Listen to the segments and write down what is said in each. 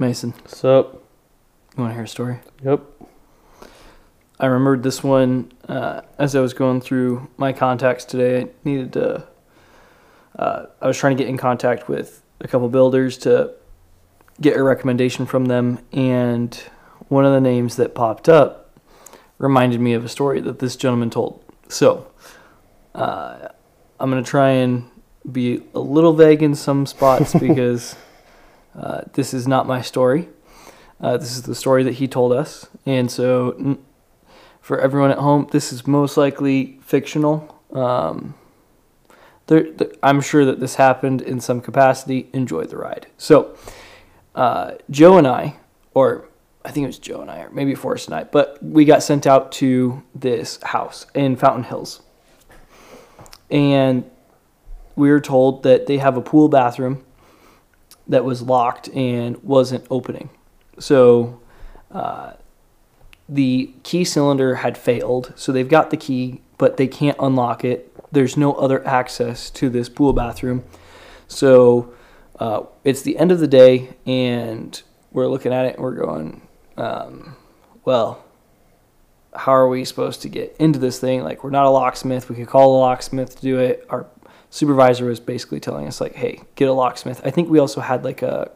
Mason, Sup? you want to hear a story? Yep. I remembered this one uh, as I was going through my contacts today. I needed to. Uh, I was trying to get in contact with a couple builders to get a recommendation from them, and one of the names that popped up reminded me of a story that this gentleman told. So, uh, I'm gonna try and be a little vague in some spots because uh, this is not my story. Uh, this is the story that he told us, and so for everyone at home, this is most likely fictional. Um, there, th- I'm sure that this happened in some capacity. Enjoy the ride. So, uh, Joe and I, or I think it was Joe and I, or maybe Forrest and I, but we got sent out to this house in Fountain Hills. And we were told that they have a pool bathroom that was locked and wasn't opening. So, uh, the key cylinder had failed, so they've got the key, but they can't unlock it. There's no other access to this pool bathroom. So uh, it's the end of the day, and we're looking at it and we're going, um, well, how are we supposed to get into this thing? Like, we're not a locksmith. We could call a locksmith to do it. Our supervisor was basically telling us, like, hey, get a locksmith. I think we also had like a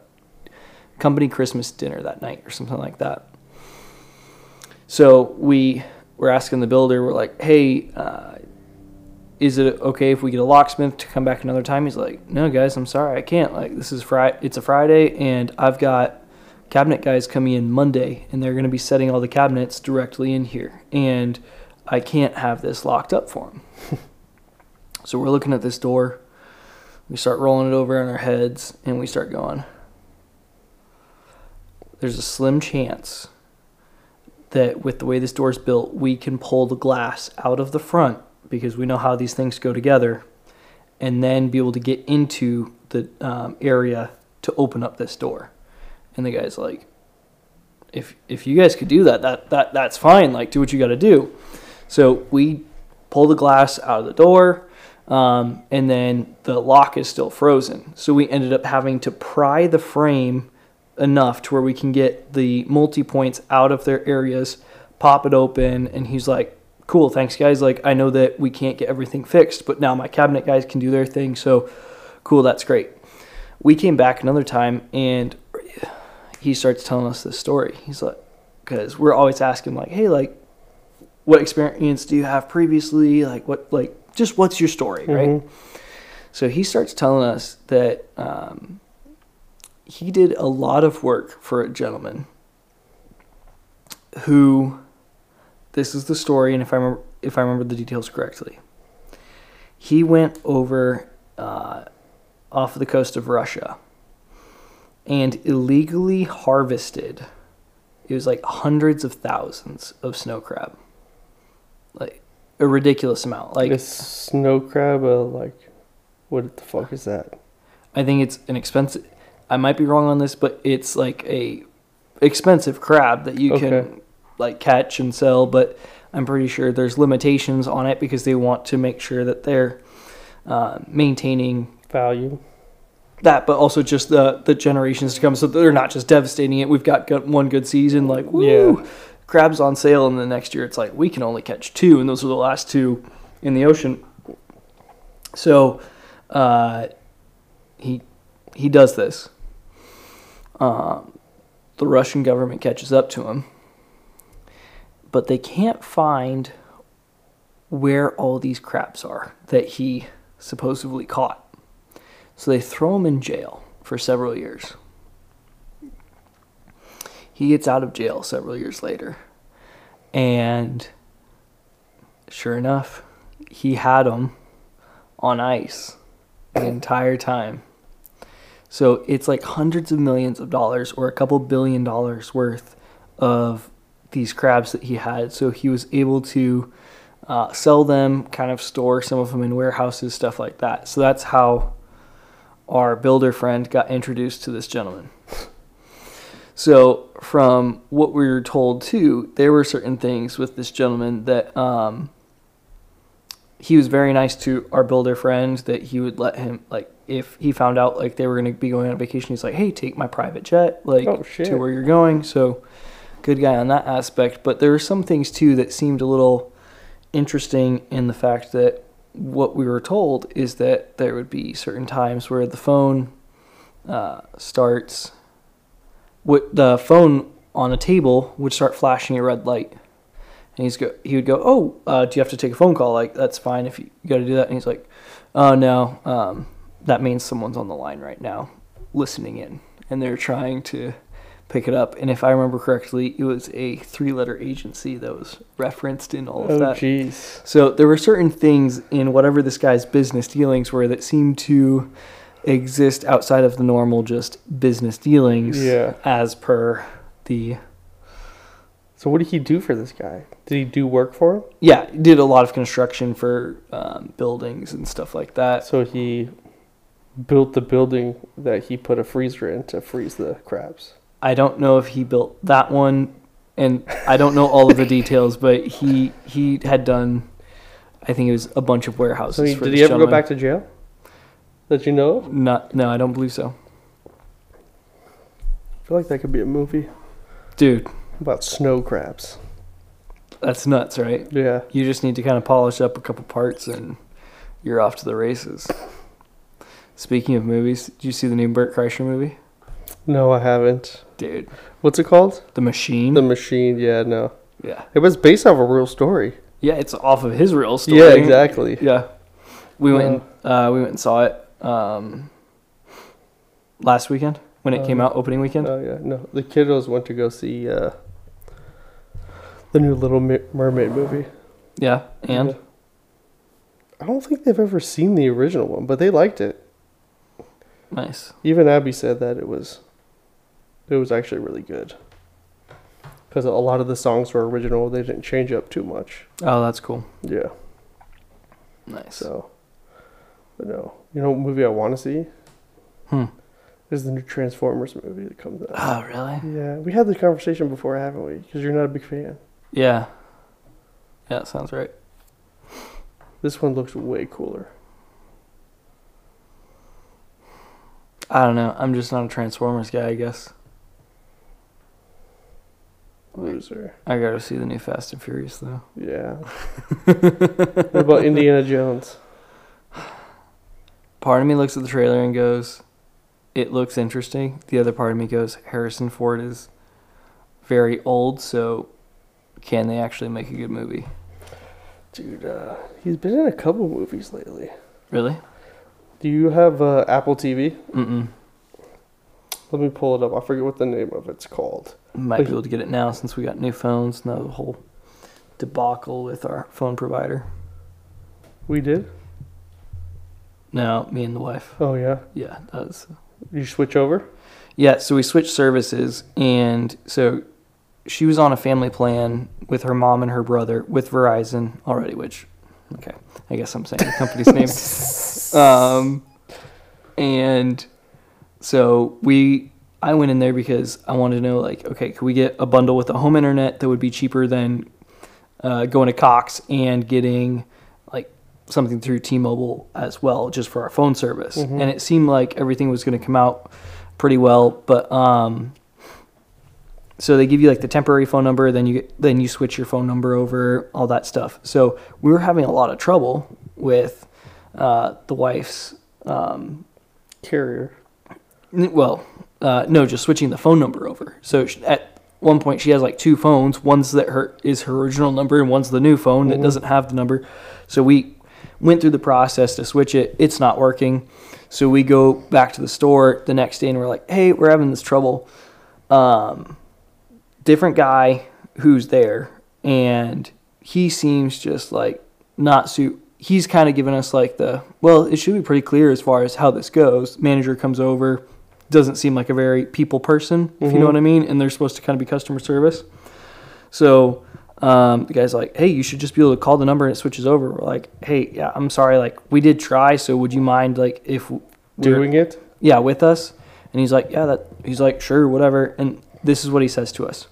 company Christmas dinner that night or something like that. So we were asking the builder, we're like, hey, uh, is it okay if we get a locksmith to come back another time? He's like, no, guys, I'm sorry, I can't. Like, this is Friday, it's a Friday, and I've got cabinet guys coming in Monday, and they're going to be setting all the cabinets directly in here, and I can't have this locked up for them. so we're looking at this door. We start rolling it over in our heads, and we start going. There's a slim chance that with the way this door is built, we can pull the glass out of the front because we know how these things go together, and then be able to get into the um, area to open up this door. And the guy's like, if if you guys could do that, that that that's fine. Like, do what you got to do. So we pull the glass out of the door, um, and then the lock is still frozen. So we ended up having to pry the frame enough to where we can get the multi points out of their areas, pop it open, and he's like, "Cool, thanks guys. Like I know that we can't get everything fixed, but now my cabinet guys can do their thing. So cool, that's great." We came back another time and he starts telling us this story. He's like, because we're always asking like, "Hey, like, what experience do you have previously? Like, what, like, just what's your story, right?" So he starts telling us that um, he did a lot of work for a gentleman who this is the story and if I remember if I remember the details correctly he went over uh, off the coast of Russia and illegally harvested it was like hundreds of thousands of snow crab like a ridiculous amount like a snow crab a like? What the fuck is that? I think it's an expensive. I might be wrong on this, but it's like a expensive crab that you Okay. can like catch and sell. But I'm pretty sure there's limitations on it because they want to make sure that they're uh, maintaining Value. that, but also just the the generations to come. So they're not just devastating it. We've got one good season, like woo, Yeah. Crabs on sale, and the next year it's like we can only catch two, and those are the last two in the ocean. So uh, he he does this. Um, the Russian government catches up to him, but they can't find where all these crabs are that he supposedly caught. So they throw him in jail for several years. He gets out of jail several years later. And sure enough, he had them on ice the entire time. So it's like hundreds of millions of dollars or a couple billion dollars worth of these crabs that he had. So he was able to uh, sell them, kind of store some of them in warehouses, stuff like that. So that's how our builder friend got introduced to this gentleman. So, from what we were told too, there were certain things with this gentleman that um, he was very nice to our builder friend that he would let him like if he found out like they were going to be going on vacation, he's like, "Hey, take my private jet, like Oh, to where you're going." So, good guy on that aspect. But there were some things too that seemed a little interesting in the fact that what we were told is that there would be certain times where the phone uh, starts. The phone on a table would start flashing a red light, and he's go. He would go, "Oh, uh, do you have to take a phone call? Like that's fine if you, you got to do that." And he's like, "Oh no, um, that means someone's on the line right now, listening in, and they're trying to pick it up." And if I remember correctly, it was a three-letter agency that was referenced in all of Oh, that. jeez. So there were certain things in whatever this guy's business dealings were that seemed to exist outside of the normal just business dealings Yeah. as per the So what did he do for this guy? Did he do work for him? yeah did a lot of construction for um, buildings and stuff like that So he built the building that he put a freezer in to freeze the crabs. i don't know if he built that one and i don't know all of the details but he he had done i think it was a bunch of warehouses So he, did he ever go back to jail? That you know of? not no i don't believe so I feel like that could be a movie dude about snow crabs. that's nuts right Yeah. You just need to kind of polish up a couple parts and you're off to the races. Speaking of movies, did you see the new Bert Kreischer movie? No, I haven't. Dude, What's it called? The Machine? The Machine. Yeah, no. yeah. It was based off a real story. Yeah, it's off of his real story. Yeah, exactly. Yeah. We went uh, we went and saw it um, last weekend when it came Uh, out opening weekend. Oh yeah, no. The kiddos went to go see uh, the new Little Mermaid movie. yeah, and Yeah. I don't think they've ever seen the original one, but they liked it. nice. Even Abby said that it was, it was actually really good. Because a lot of the songs were original; they didn't change up too much. Oh, that's cool. Yeah. Nice. So, but no, you know, what movie I want to see Hmm. is the new Transformers movie that comes out. Oh, really? Yeah, we had the conversation before, haven't we? Because you're not a big fan. Yeah. Yeah, that sounds right. This one looks way cooler. I don't know. I'm just not a Transformers guy, I guess. Loser. I gotta see the new Fast and Furious though. Yeah. what about Indiana Jones? Part of me looks at the trailer and goes, "It looks interesting." The other part of me goes, "Harrison Ford is very old, so can they actually make a good movie?" Dude, uh, he's been in a couple movies lately. Really? Do you have uh, Apple TV? Mm-mm. Let me pull it up. I forget what the name of it's called. Might be able to get it now since we got new phones. Now the whole debacle with our phone provider. We did? No, me and the wife. Oh, yeah. Yeah, that was You switch over? Yeah, so we switched services, and so she was on a family plan with her mom and her brother with Verizon already. Which, okay, I guess I'm saying the company's name. Um, and so we, I went in there because I wanted to know, like, okay, could we get a bundle with a home internet that would be cheaper than uh, going to Cox and getting something through T-Mobile as well, just for our phone service. Mhm. And it seemed like everything was going to come out pretty well, but um, so they give you like the temporary phone number, then you get, then you switch your phone number over, all that stuff. So we were having a lot of trouble with uh, the wife's um, Carrier. Well, uh, no, just switching the phone number over. So at one point, she has like two phones. One's that her is her original number, and one's the new phone that Mhm. doesn't have the number. So we went through the process to switch it. It's not working. So we go back to the store the next day, and we're like, "Hey, we're having this trouble." Um, different guy who's there, and he seems just like not suit. He's kind of giving us like the well, it should be pretty clear as far as how this goes. Manager comes over, doesn't seem like a very people person, if you know Mhm. what I mean, and they're supposed to kind of be customer service. So um, the guy's like, "Hey, you should just be able to call the number and it switches over." We're like, "Hey, yeah, I'm sorry, like we did try, so would you mind like if we're- Doing it? yeah, with us. And he's like, yeah, that. He's like, sure, whatever. And this is what he says to us.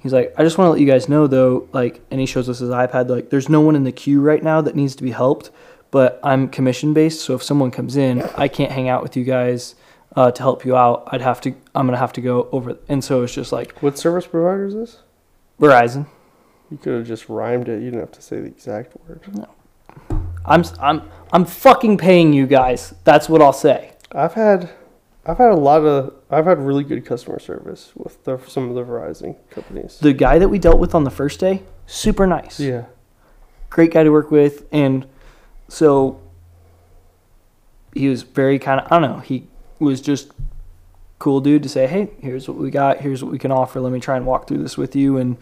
He's like, I just want to let you guys know though, like, and he shows us his iPad, like, there's no one in the queue right now that needs to be helped, but I'm commission based. So if someone comes in, I can't hang out with you guys uh, to help you out. I'd have to. I'm gonna have to go over. And so it's just like What service provider is this? Verizon. You could have just rhymed it. You didn't have to say the exact word. No. I'm I'm I'm fucking paying you guys. That's what I'll say. I've had, I've had a lot of, I've had really good customer service with the, some of the Verizon companies. The guy that we dealt with on the first day, super nice. Yeah. great guy to work with and so he was very kind of i don't know he was just cool dude to say hey here's what we got here's what we can offer let me try and walk through this with you and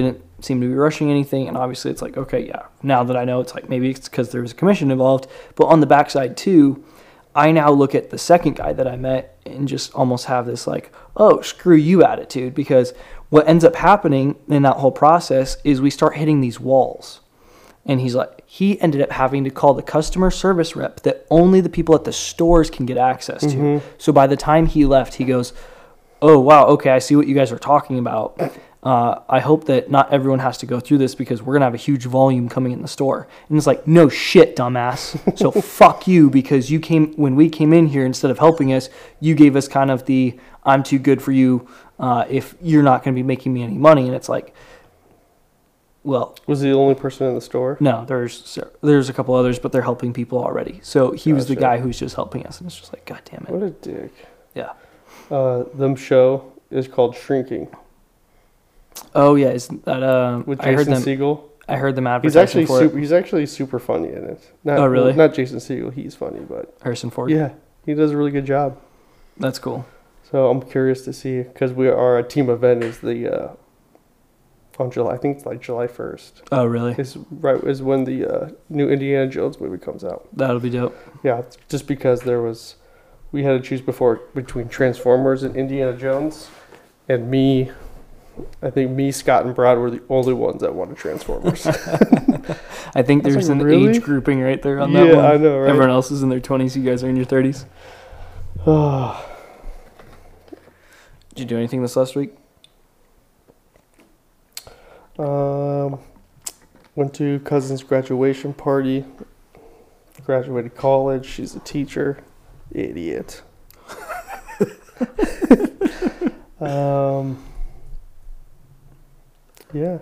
didn't seem to be rushing anything and obviously it's like okay yeah now that i know it's like maybe it's because there was a commission involved but on the backside too i now look at the second guy that i met and just almost have this like oh screw you attitude because what ends up happening in that whole process is we start hitting these walls and he's like, he ended up having to call the customer service rep that only the people at the stores can get access to. Mm-hmm. So by the time he left, he goes, Oh, wow, okay, I see what you guys are talking about. Uh, I hope that not everyone has to go through this because we're going to have a huge volume coming in the store. And it's like, No shit, dumbass. so fuck you because you came, when we came in here, instead of helping us, you gave us kind of the I'm too good for you uh, if you're not going to be making me any money. And it's like, well, Was he the only person in the store? no, there's there's a couple others, but they're helping people already. So he was the guy who's just helping us, and it's just like, God damn it. What a dick. Yeah. Uh, them show is called Shrinking Oh yeah, is that uh? with I heard Jason them. Segel. I heard them He's advertising actually for super, it. he's actually super funny in it. Not, Oh, really? Not Jason Segel. He's funny, but Harrison Ford. yeah, he does a really good job. that's cool. So I'm curious to see because we are a team event is the uh, on July. I think it's like July 1st. Oh really? Is right is when the uh, new Indiana Jones movie comes out. That'll be dope. Yeah, just because there was we had to choose before between Transformers and Indiana Jones, and me. I think me, Scott, and Brad were the only ones that wanted Transformers. I think I there's like, an really? age grouping right there on yeah, that one. I know, right? Everyone else is in their 20s. You guys are in your 30s. Did you do anything this last week? Um, went to cousin's graduation party. Graduated college. She's a teacher. Idiot. um. Yeah.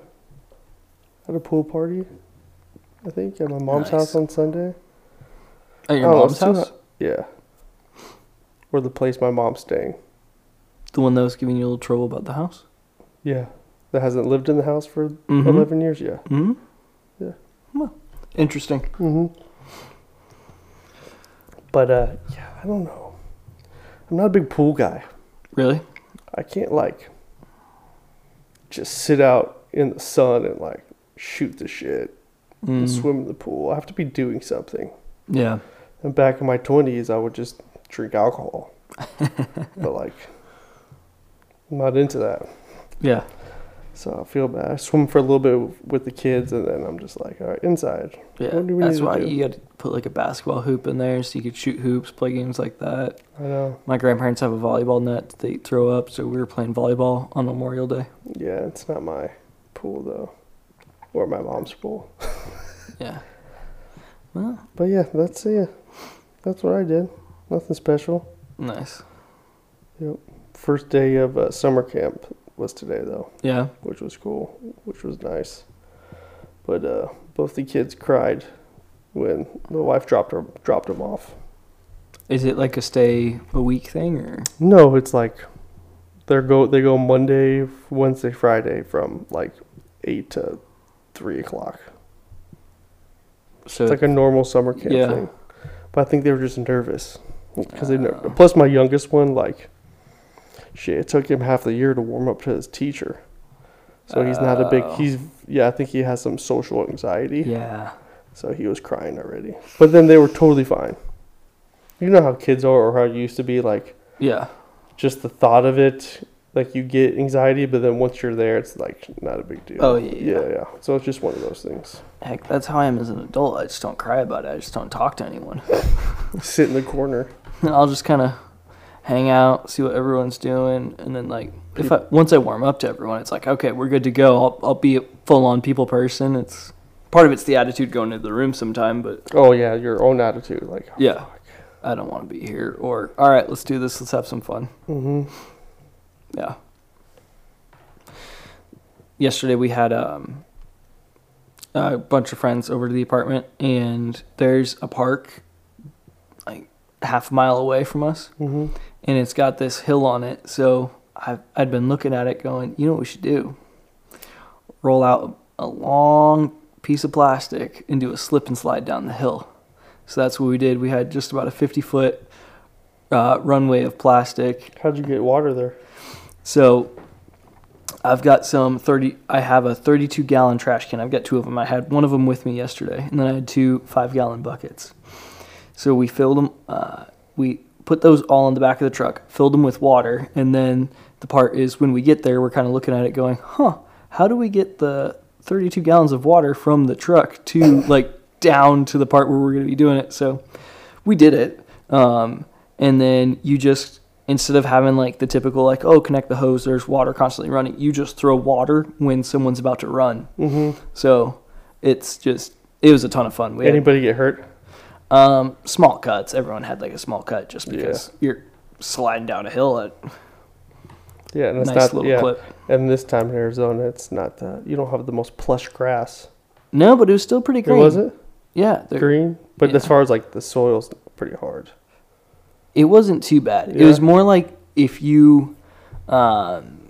At a pool party. I think at my mom's Nice. house on Sunday. At your Oh, mom's too house? Yeah. Or the place my mom's staying. The one that was giving you a little trouble about the house? Yeah. That hasn't lived in the house for Mm-hmm. 11 years. Yeah. Mm-hmm. Yeah. Well, interesting. hmm But uh, yeah, I don't know. I'm not a big pool guy. Really? I can't like just sit out in the sun and like shoot the shit and Mm. swim in the pool. I have to be doing something. Yeah. And back in my 20s, I would just drink alcohol. but like, I'm not into that. Yeah. So I feel bad. I swim for a little bit with the kids, and then I'm just like, all right, inside. Yeah. What do we That's why you got to put like a basketball hoop in there so you could shoot hoops, play games like that. I know. My grandparents have a volleyball net that they throw up, so we were playing volleyball on Memorial Day. Yeah, it's not my pool though, or my mom's pool. Yeah. Well, But yeah, that's yeah, that's what I did. Nothing special. nice. Yep. First day of uh, summer camp was today though, Yeah. which was cool, which was nice. But uh, both the kids cried when the wife dropped her dropped them off. Is it like a stay a week thing or? No, it's like they go they go Monday, Wednesday, Friday from like eight to three o'clock. So It's like a normal summer camp Yeah. thing. But I think they were just nervous because they. Oh. Plus, my youngest one, like, shit, it took him half the year to warm up to his teacher. So he's not a big. Oh. He's yeah. I think he has some social anxiety. yeah. So he was crying already. But then they were totally fine. You know how kids are, or how it used to be. Like Yeah. Just the thought of it, like you get anxiety, but then once you're there, it's like not a big deal. Oh, yeah, yeah, yeah. yeah. So it's just one of those things. Heck, that's how I am as an adult. I just don't cry about it. I just don't talk to anyone. Sit in the corner. I'll just kind of hang out, see what everyone's doing, and then like if I once I warm up to everyone, it's like okay, we're good to go. I'll I'll be a full on people person. It's part of it's the attitude going into the room sometime, but Oh yeah, your own attitude, like yeah, oh, I don't want to be here. Or all right, let's do this. Let's have some fun. hmm Yeah. Yesterday we had um, a bunch of friends over to the apartment, and there's a park like half a mile away from us, hmm and it's got this hill on it. So I've I'd been looking at it, going, you know what we should do? Roll out a long piece of plastic and do a slip and slide down the hill. So that's what we did. We had just about a 50 foot uh, runway of plastic How'd you get water there? so I've got some 30 I have a 32 gallon trash can. I've got two of them. I had one of them with me yesterday and then I had two 5 gallon buckets. So we filled them uh, we put those all in the back of the truck, filled them with water, and then the part is when we get there we're kind of looking at it going, "Huh, how do we get the 32 gallons of water from the truck to like down to the part where we're going to be doing it?" So we did it. Um, and then you just instead of having like the typical like oh connect the hose there's water constantly running you just throw water when someone's about to run hmm so it's just it was a ton of fun we had, Anybody get hurt? um small cuts everyone had like a small cut just because you're sliding down a hill at Yeah, and it's nice not. little Yeah, clip and this time in Arizona, it's not. The, you don't have the most plush grass. no but it was still pretty green was it yeah there- green? But yeah. as far as like the soil's pretty hard. It wasn't too bad. It was more like if you um,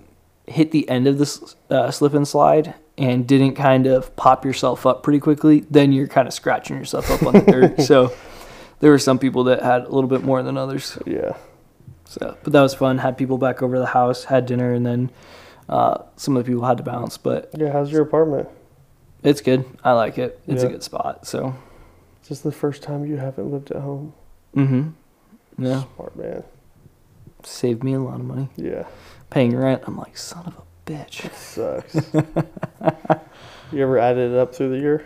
hit the end of the uh, slip and slide and didn't kind of pop yourself up pretty quickly, then you're kind of scratching yourself up on the dirt. So there were some people that had a little bit more than others. Yeah. So, but that was fun. Had people back over the house, had dinner, and then uh, some of the people had to bounce. But Yeah. How's your apartment? It's good. I like it. It's a good spot. So, Is this the first time you haven't lived at home? mm-hmm. Yeah, Smart man. saved me a lot of money Yeah. paying rent. I'm like, son of a bitch. It Sucks. you ever added it up through the year?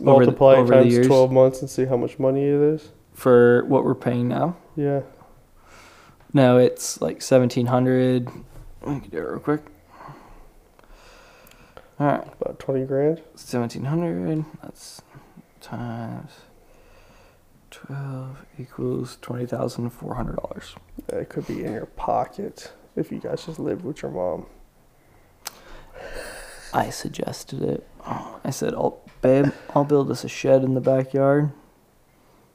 Over the- Multiply over times years? 12 months and see how much money it is? for what we're paying now. Yeah. No, it's like seventeen hundred. I can do it real quick. All right, About 20 grand. seventeen hundred. That's times twelve equals twenty thousand four hundred dollars. It could be in your pocket if you guys just lived with your mom. I suggested it. I said, "Oh, babe, I'll build us a shed in the backyard.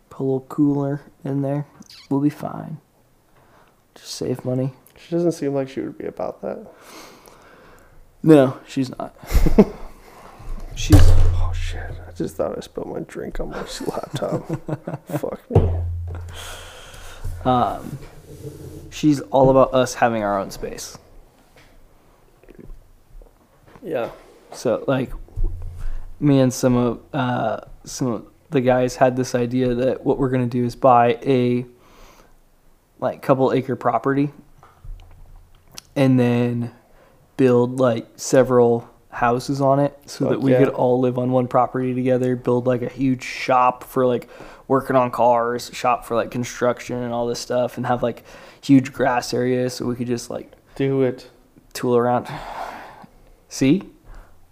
Put a little cooler in there. We'll be fine. Just save money." She doesn't seem like she would be about that. No, she's not. she's Oh shit! I just thought I spilled my drink on my laptop. Fuck me. Um, she's all about us having our own space. Yeah. So like, me and some of uh, some of the guys had this idea that what we're gonna do is buy a like couple acre property, and then build like several houses on it so that we yeah. could all live on one property together build like a huge shop for like working on cars shop for like construction and all this stuff and have like huge grass areas so we could just like Do it. tool around. See,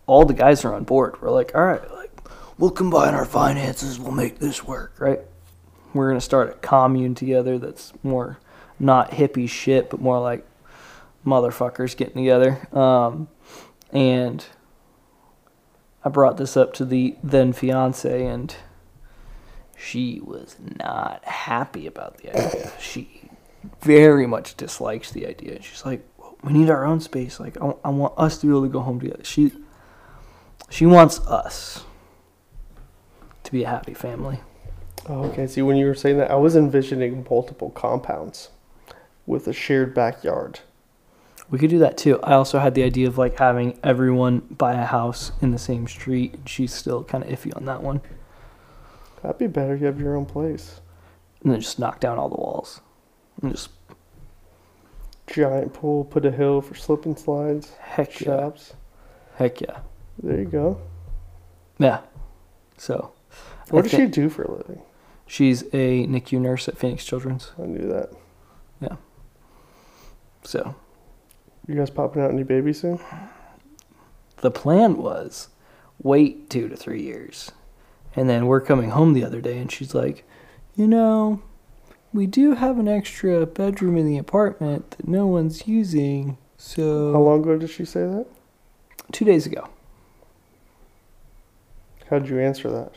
all the guys are on board. We're like, all right, like we'll combine our finances. We'll make this work, right? We're gonna start a commune together that's more not hippie shit, but more like motherfuckers getting together. Um, and I brought this up to the then fiance, and she was not happy about the idea. She very much dislikes the idea. She's like, we need our own space. Like, I, I want us to be able to go home together. She, she wants us to be a happy family. Oh, okay. See, when you were saying that, I was envisioning multiple compounds with a shared backyard. We could do that too. I also had the idea of like having everyone buy a house in the same street. She's still kind of iffy on that one. That'd be better. You have your own place. And then just knock down all the walls. And just Giant pool. Put a hill for slip and slides. heck yeah. Shops. Heck yeah. There you go. Yeah. So. What I does she do for a living? She's a NICU nurse at Phoenix Children's. I knew that. Yeah. So You guys popping out any babies soon? the plan was wait two to three years. And then we're coming home the other day and she's like, you know, we do have an extra bedroom in the apartment that no one's using. So How long ago did she say that? two days ago. How'd you answer that?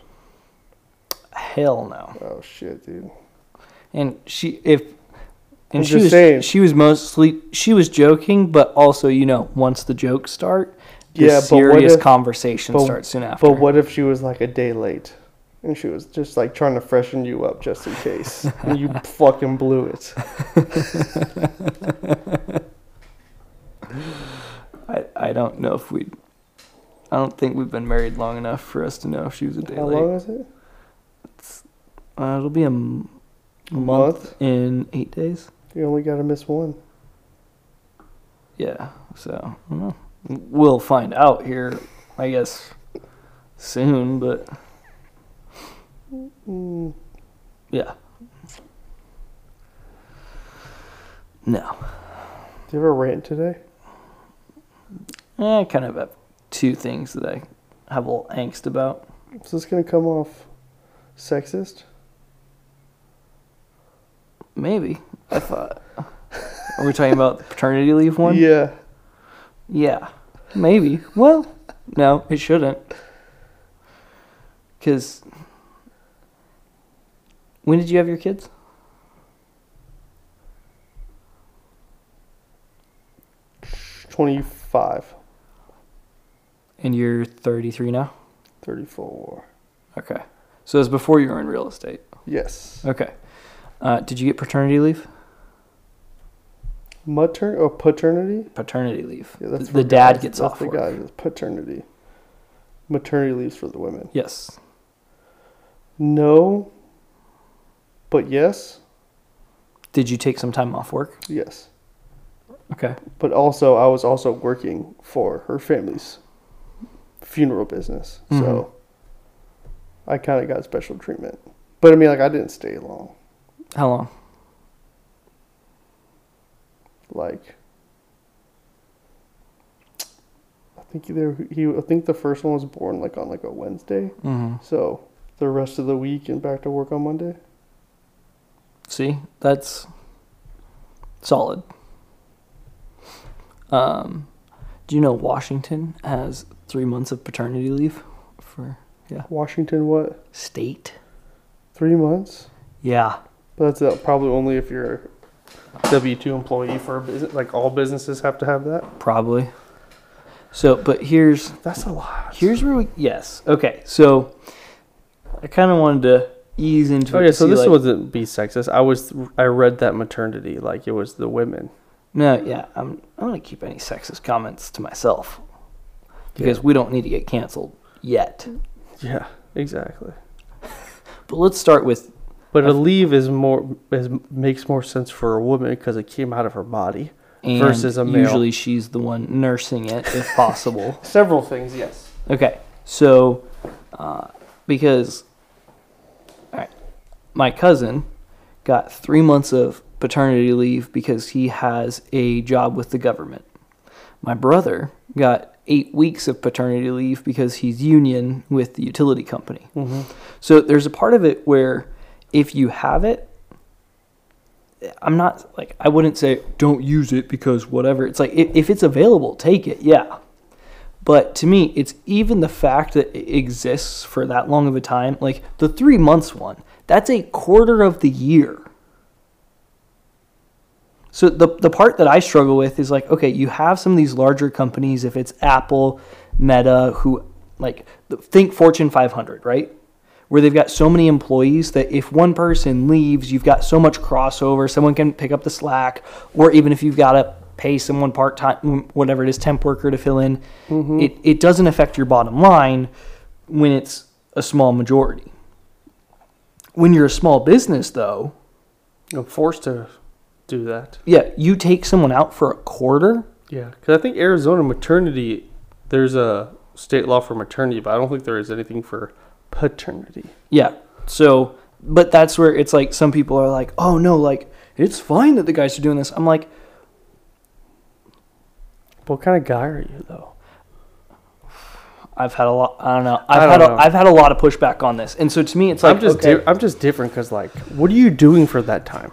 Hell no. Oh shit, dude. And she if and she was she was mostly she was joking, but also you know once the jokes start, the Yeah, serious if- conversation but- starts soon after. But what if she was like a day late? And she was just like trying to freshen you up just in case. and you fucking blew it. I I don't know if we. I don't think we've been married long enough for us to know if she was a day How late. How long is it? Uh, it'll be a, m- A month, month? in eight days. You only gotta miss one. Yeah, so I don't know. We'll find out here, I guess, soon. But Mm, yeah, no. do you have a rant today? Eh, I kind of have two things that I have a little angst about. Is this gonna come off sexist? Maybe I thought. Are we talking about the paternity leave one? Yeah. Yeah, maybe. Well, no, it shouldn't. Because when did you have your kids? Twenty-five. And you're 33 now? 34. Okay. So it was before you were in real estate. Yes. Okay. Uh, did you get paternity leave? Mater or paternity? Paternity leave. Yeah, that's the dad guys. gets that's off the work. guy. Paternity. Maternity leaves for the women. Yes. No. But yes. Did you take some time off work? Yes. Okay. But also, I was also working for her family's funeral business, Mhm. so I kind of got special treatment. But I mean, like, I didn't stay long. How long? Like, I think either he, I think the first one was born like on like a Wednesday, Mm-hmm. so the rest of the week and back to work on Monday. See, that's solid. Um, do you know Washington has three months of paternity leave for yeah. Washington, what? state? Three months? Yeah. But that's uh, probably only if you're W two employee for a business. Like all businesses have to have that. Probably. So, but here's That's a lot. here's where we yes okay. So, I kind of wanted to ease into it. Okay, so this like- wasn't be sexist. I was I read that maternity like it was the women. no yeah. I'm I'm gonna keep any sexist comments to myself because we don't need to get canceled yet. Yeah, exactly. But let's start with But a leave is more is makes more sense for a woman because it came out of her body. and Versus a male. usually she's the one nursing it if possible. Several things, yes. Okay, so uh, because all right, my cousin got three months of paternity leave because he has a job with the government. My brother got eight weeks of paternity leave because he's union with the utility company. Mm-hmm. So there's a part of it where if you have it, I'm not like I wouldn't say don't use it because whatever. It's like if, if it's available, take it. Yeah. But to me, it's even the fact that it exists for that long of a time. Like the three months one, that's a quarter of the year. So the the part that I struggle with is like, okay, you have some of these larger companies. If it's Apple, Meta, who like think Fortune 500, right? Where they've got so many employees that if one person leaves, you've got so much crossover. Someone can pick up the slack, or even if you've got to pay someone part time, whatever it is, temp worker to fill in, mm-hmm. it it doesn't affect your bottom line when it's a small majority. When you're a small business, though, I'm forced to do that. yeah, you take someone out for a quarter. Yeah, because I think Arizona maternity, there's a state law for maternity, but I don't think there is anything for paternity. Yeah. So, but that's where it's like some people are like, oh no, like it's fine that the guys are doing this. I'm like, What kind of guy are you though? I've had a lot. I don't know. I've don't had a, know. I've had a lot of pushback on this, and so to me, it's like I'm just okay, di- I'm just different because like, what are you doing for that time?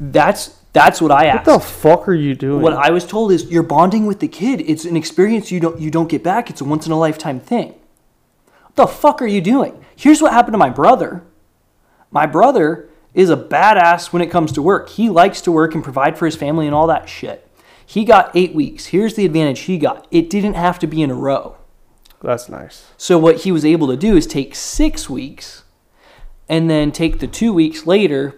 that's that's what I asked. What the fuck are you doing? what I was told is you're bonding with the kid. It's an experience you don't you don't get back. It's a once in a lifetime thing. The fuck are you doing? Here's what happened to my brother. My brother is a badass when it comes to work. He likes to work and provide for his family and all that shit. He got eight weeks. Here's the advantage he got. It didn't have to be in a row. That's nice. So what he was able to do is take six weeks and then take the two weeks later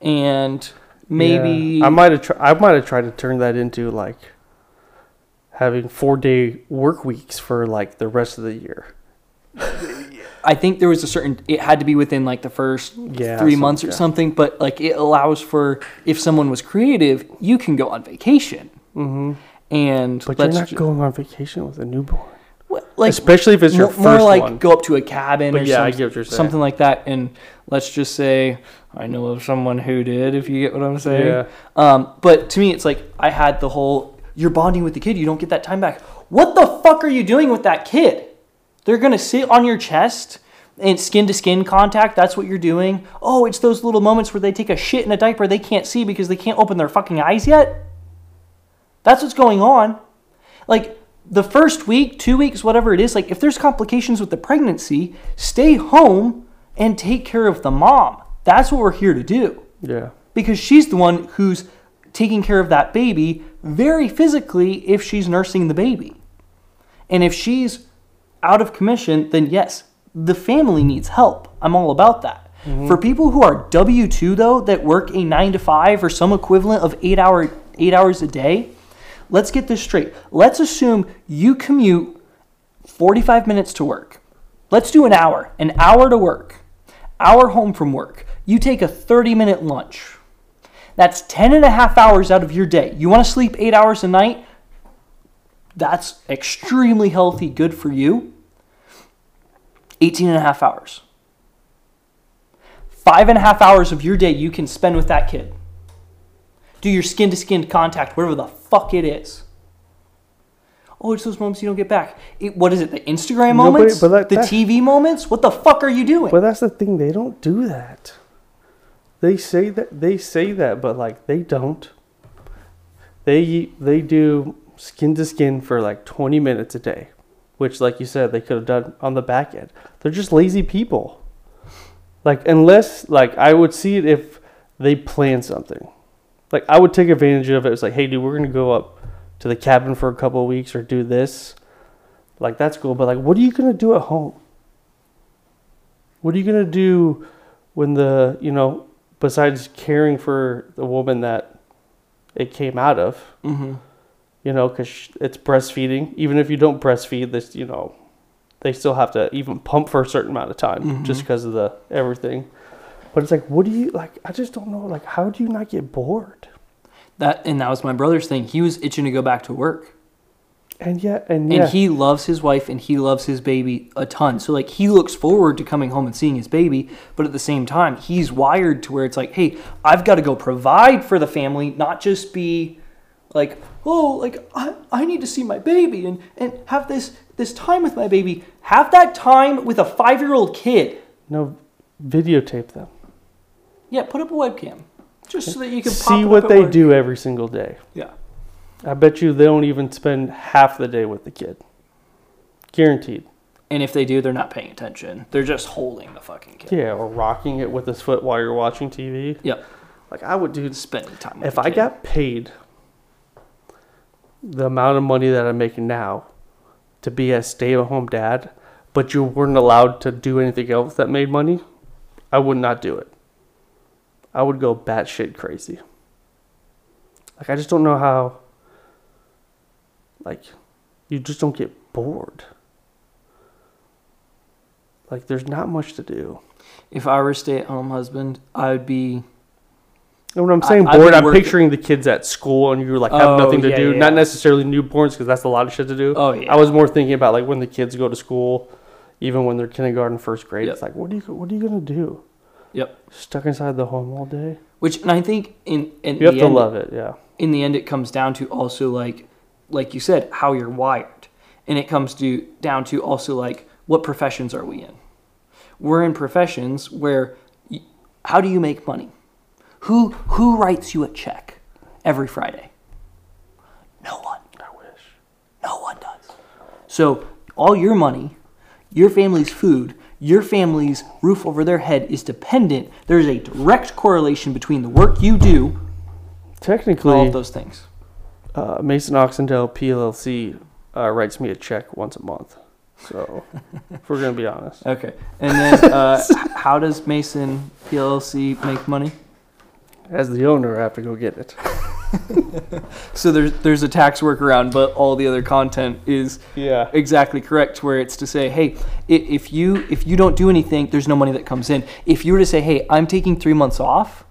and maybe Yeah. I might have. Tr- I might have tried to turn that into like having four day work weeks for like the rest of the year. I think there was a certain it had to be within like the first Yeah, three months or yeah. something, but like it allows for if someone was creative, you can go on vacation. Mm-hmm. And But let's you're not ju- going on vacation with a newborn, like especially if it's your more, first more like one. go up to a cabin But or yeah, I some- get what you're saying. something like that. And let's just say I know of someone who did. If you get what I'm saying. Yeah. Um, but to me, it's like I had the whole you're bonding with the kid. You don't get that time back. What the fuck are you doing with that kid? They're gonna sit on your chest and skin to skin contact. That's what you're doing. Oh, it's those little moments where they take a shit in a diaper they can't see because they can't open their fucking eyes yet. That's what's going on. Like the first week, two weeks, whatever it is, like if there's complications with the pregnancy, stay home and take care of the mom. That's what we're here to do Yeah. because she's the one who's taking care of that baby very physically if she's nursing the baby. And if she's out of commission, then yes, the family needs help. I'm all about that. Mm-hmm. For people who are W 2 though, that work a 9 to 5 or some equivalent of 8 hour 8 hours a day, let's get this straight. Let's assume you commute 45 minutes to work. Let's do an hour, an hour to work, hour home from work. You take a 30 minute lunch. That's 10 and a half hours out of your day. You want to sleep eight hours a night? That's extremely healthy, good for you. 18 and a half hours. Five and a half hours of your day you can spend with that kid. Do your skin to skin contact, whatever the fuck it is. Oh, it's those moments you don't get back. It, what is it? The Instagram moments? that- the that- TV moments? What the fuck are you doing? But that's the thing. They don't do that. They say that they say that, but like they don't. They they do skin to skin for like 20 minutes a day, which, like you said, they could have done on the back end. They're just lazy people. Like unless like I would see it if they plan something. Like I would take advantage of it. It's like, hey, dude, we're gonna go up to the cabin for a couple of weeks or do this. Like that's cool, but like, what are you gonna do at home? What are you gonna do when the you know besides caring for the woman that it came out of? mm-hmm. You know, because it's breastfeeding. Even if you don't breastfeed, this you know, they still have to even pump for a certain amount of time just Mhm. because of the everything. But it's like, what do you like? I just don't know. Like, how do you not get bored? That and that was my brother's thing. He was itching to go back to work. And yet, and And he loves his wife and he loves his baby a ton. So like he looks forward to coming home and seeing his baby, but at the same time, he's wired to where it's like, "Hey, I've got to go provide for the family, not just be like, oh, like I, I need to see my baby and and have this this time with my baby. Have that time with a 5-year-old kid. no, videotape them. Yeah, put up a webcam. Just so that you can See what at they work. do every single day. Yeah. I bet you they don't even spend half the day with the kid. Guaranteed. And if they do, they're not paying attention. They're just holding the fucking kid. Yeah, or rocking it with his foot while you're watching TV. Yep. Like I would do. The spending time with If I kid. got paid the amount of money that I'm making now to be a stay-at-home dad, but you weren't allowed to do anything else that made money, I would not do it. I would go batshit crazy. Like I just don't know how. Like, you just don't get bored. Like there's not much to do. if I were a stay-at-home husband, I would be And when I'm saying I've bored, I'm working- picturing the kids at school and you like have Oh, nothing to yeah, do. yeah. Not necessarily newborns because that's a lot of shit to do. Oh, yeah. I was more thinking about like when the kids go to school, even when they're kindergarten, first grade. Yep. It's like, what are you what are you gonna do? Yep. Stuck inside the home all day. Which and I think in in You have the to end, love it. Yeah. in the end it comes down to also like like you said how you're wired. and it comes to down to also like what professions are we in? We're in professions where y- how do you make money? Who who writes you a check every Friday? No one. I wish. No one does. So all your money, your family's food, your family's roof over their head is dependent. There's a direct correlation between the work you do technically, all of those things. uh, Mason Oxendale PLC uh, writes me a check once a month. So, if we're gonna be honest, Okay. And then uh, how does Mason PLC make money? As the owner, I have to go get it. So there's there's a tax workaround, but all the other content is Yeah. exactly correct. Where it's to say, hey, if you if you don't do anything, there's no money that comes in. If you were to say, hey, I'm taking three months off,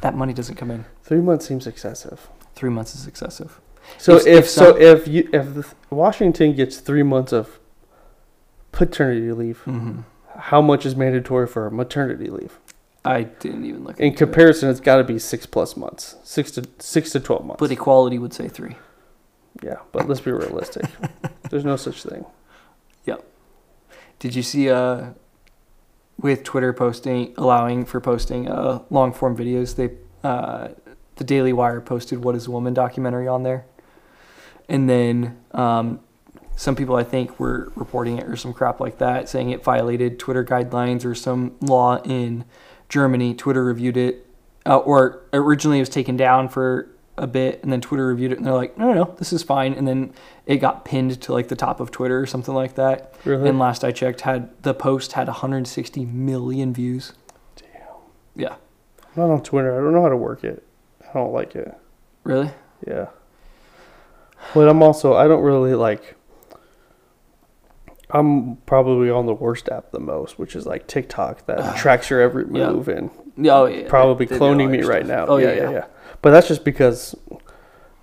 that money doesn't come in. Three months seems excessive. Three months is excessive. So If- if, if so some- if you if the, Washington gets three months of paternity leave, hmm how much is mandatory for maternity leave? I didn't even look. In into it. comparison, it's got to be six plus months, six to six to twelve months. but equality would say three. yeah, but let's be realistic. There's no such thing. Yeah. Did you see uh with Twitter posting allowing for posting uh long form videos, they uh the Daily Wire posted what is a woman documentary on there. And then um some people I think were reporting it or some crap like that, saying it violated Twitter guidelines or some law in Germany. Twitter reviewed it, uh, or originally it was taken down for a bit, and then Twitter reviewed it, and they're like, no, no, no, this is fine. And then it got pinned to like the top of Twitter or something like that. Really? And last I checked, had the post had 160 million views. Damn. Yeah. I'm not on Twitter. I don't know how to work it. I don't like it. Really? Yeah. But I'm also I don't really like I'm probably on the worst app the most, which is like TikTok that tracks your every Yeah. move and Oh yeah. probably they- they cloning me right now. Oh yeah, yeah, yeah. But that's just because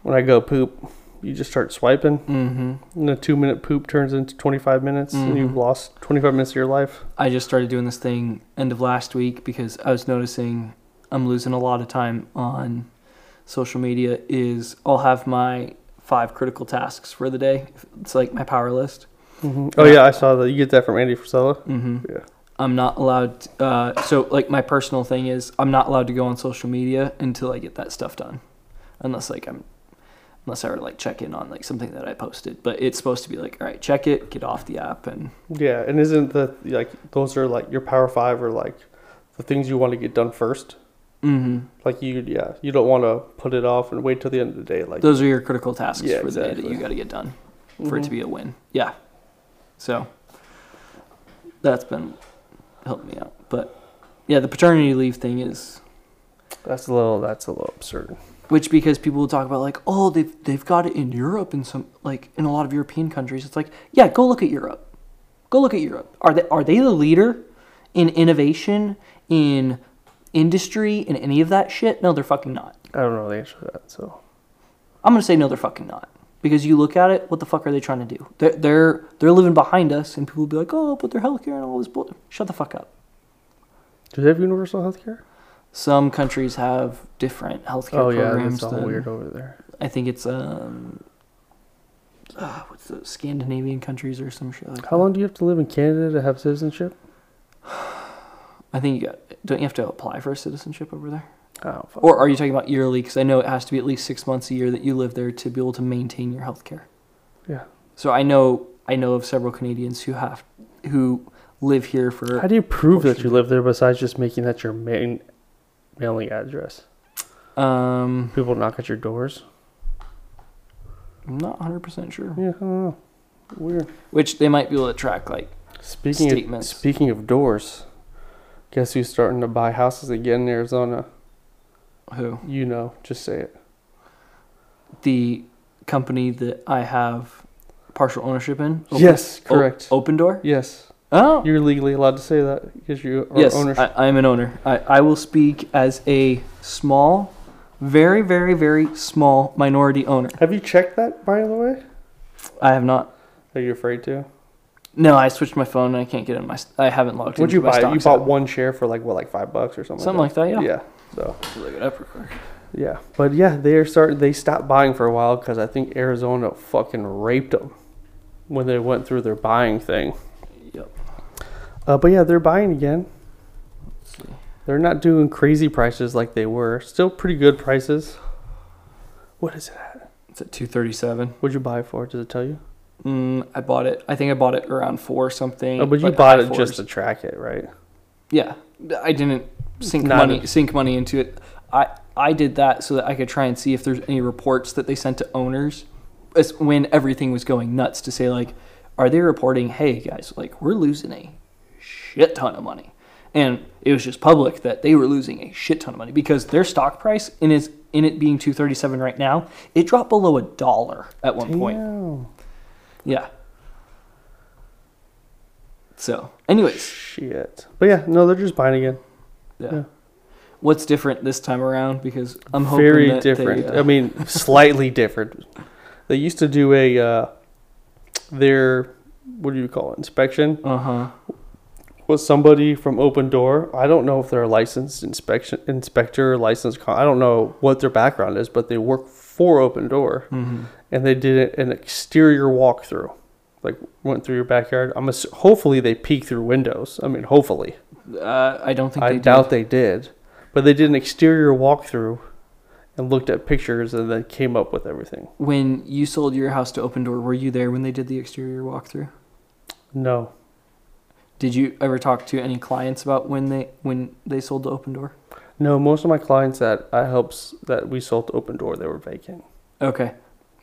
when I go poop, you just start swiping, Mm-hmm. and a two minute poop turns into 25 minutes, and you've Mhm. lost 25 minutes of your life. I just started doing this thing end of last week because I was noticing I'm losing a lot of time on social media. Is I'll have my five critical tasks for the day. It's like my power list. Oh, yeah, I saw that. You get that from Andy Frisella? Mm-hmm. Yeah. I'm not allowed. Uh, so like my personal thing is I'm not allowed to go on social media until I get that stuff done, unless like I'm, unless I were to, like check in on like something that I posted. But it's supposed to be like, all right, check it, get off the app, and Yeah, and isn't the, like, those are like your Power Five or like the things you want to get done first? mm-hmm. Like, you, yeah, you don't want to put it off and wait till the end of the day. Like, those are your critical tasks Yeah, for the day that exactly. you got to get done for it to Mhm. be a win. Yeah. So that's been helping me out. But yeah, the paternity leave thing is that's a little, that's a little absurd. which because people will talk about like, oh, they've they've got it in Europe and some like in a lot of European countries. It's like, yeah, go look at Europe. Go look at Europe. Are they are they the leader in innovation in industry in any of that shit? No, they're fucking not. I don't know the answer to that, so. I'm gonna say no, they're fucking not. Because you look at it, what the fuck are they trying to do? They're they're they're living behind us, and people will be like, oh, but their healthcare and all this bull. Shut the fuck up. Do they have universal healthcare? Some countries have different healthcare Oh, yeah, programs. that's all than- weird over there. I think it's um, uh, what's the Scandinavian countries or some shit like How long do you have to live in Canada to have citizenship? I think you got. Don't you have to apply for citizenship over there? Oh, fuck. Or are you talking about yearly? Because I know it has to be at least six months a year that you live there to be able to maintain your healthcare. Yeah. So I know I know of several Canadians who have who live here for. How do you prove that you live there besides just making that your main mailing address? Um, People knock at your doors? I'm not 100 percent sure. Yeah, I don't know. Weird. Which they might be able to track, like Speaking Statements. of speaking of doors, guess who's starting to buy houses again in Arizona? Who You know, just say it. the company that I have partial ownership in. yes, O- correct. Opendoor. yes, Oh, you're legally allowed to say that because you are yes, ownership. I, I'm an owner. I, I will speak as a small, very, very, very small minority owner. Have you checked that, by the way? I have not. Are you afraid to? No, I switched my phone and I can't get in my. I haven't logged What'd into you buy? You bought app. one share for like what, like five bucks or something? Something like that, yeah. Yeah. So Look it up real quick. Yeah, but yeah, they're starting. They stopped buying for a while because I think Arizona fucking raped them when they went through their buying thing. Yep. Uh, but yeah, they're buying again. Let's see. They're not doing crazy prices like they were. Still pretty good prices. What is it at? It's at 237. What'd you buy it for? Does it tell you? Mm, I bought it. I think I bought it around four something. Oh, but you bought it just to track it, right? Yeah, I didn't sink Not money a- sink money into it. I I did that so that I could try and see if there's any reports that they sent to owners as when everything was going nuts to say like, are they reporting? Hey guys, like we're losing a shit ton of money, and it was just public that they were losing a shit ton of money because their stock price in is in it being 237 right now, it dropped below a dollar at one point. Damn. Yeah. So, anyways, Shit. But yeah, no, they're just buying again. Yeah. Yeah. What's different this time around? Because I'm hoping Very that they, different. uh, I mean, slightly different. They used to do a uh, their what do you call it? Inspection uh huh. was somebody from Opendoor. I don't know if they're a licensed inspection inspector, licensed. Con- I don't know what their background is, but they work for Opendoor, hmm and they did an exterior walkthrough. Like went through your backyard. I'm ass- hopefully they peek through windows. I mean, hopefully. Uh, I don't think I they doubt did. they did, but they did an exterior walkthrough and looked at pictures and then came up with everything. When you sold your house to Opendoor, were you there when they did the exterior walkthrough? No, Did you ever talk to any clients about when they when they sold to Opendoor? no. Most of my clients that I helped that we sold to Opendoor, they were vacant. Okay.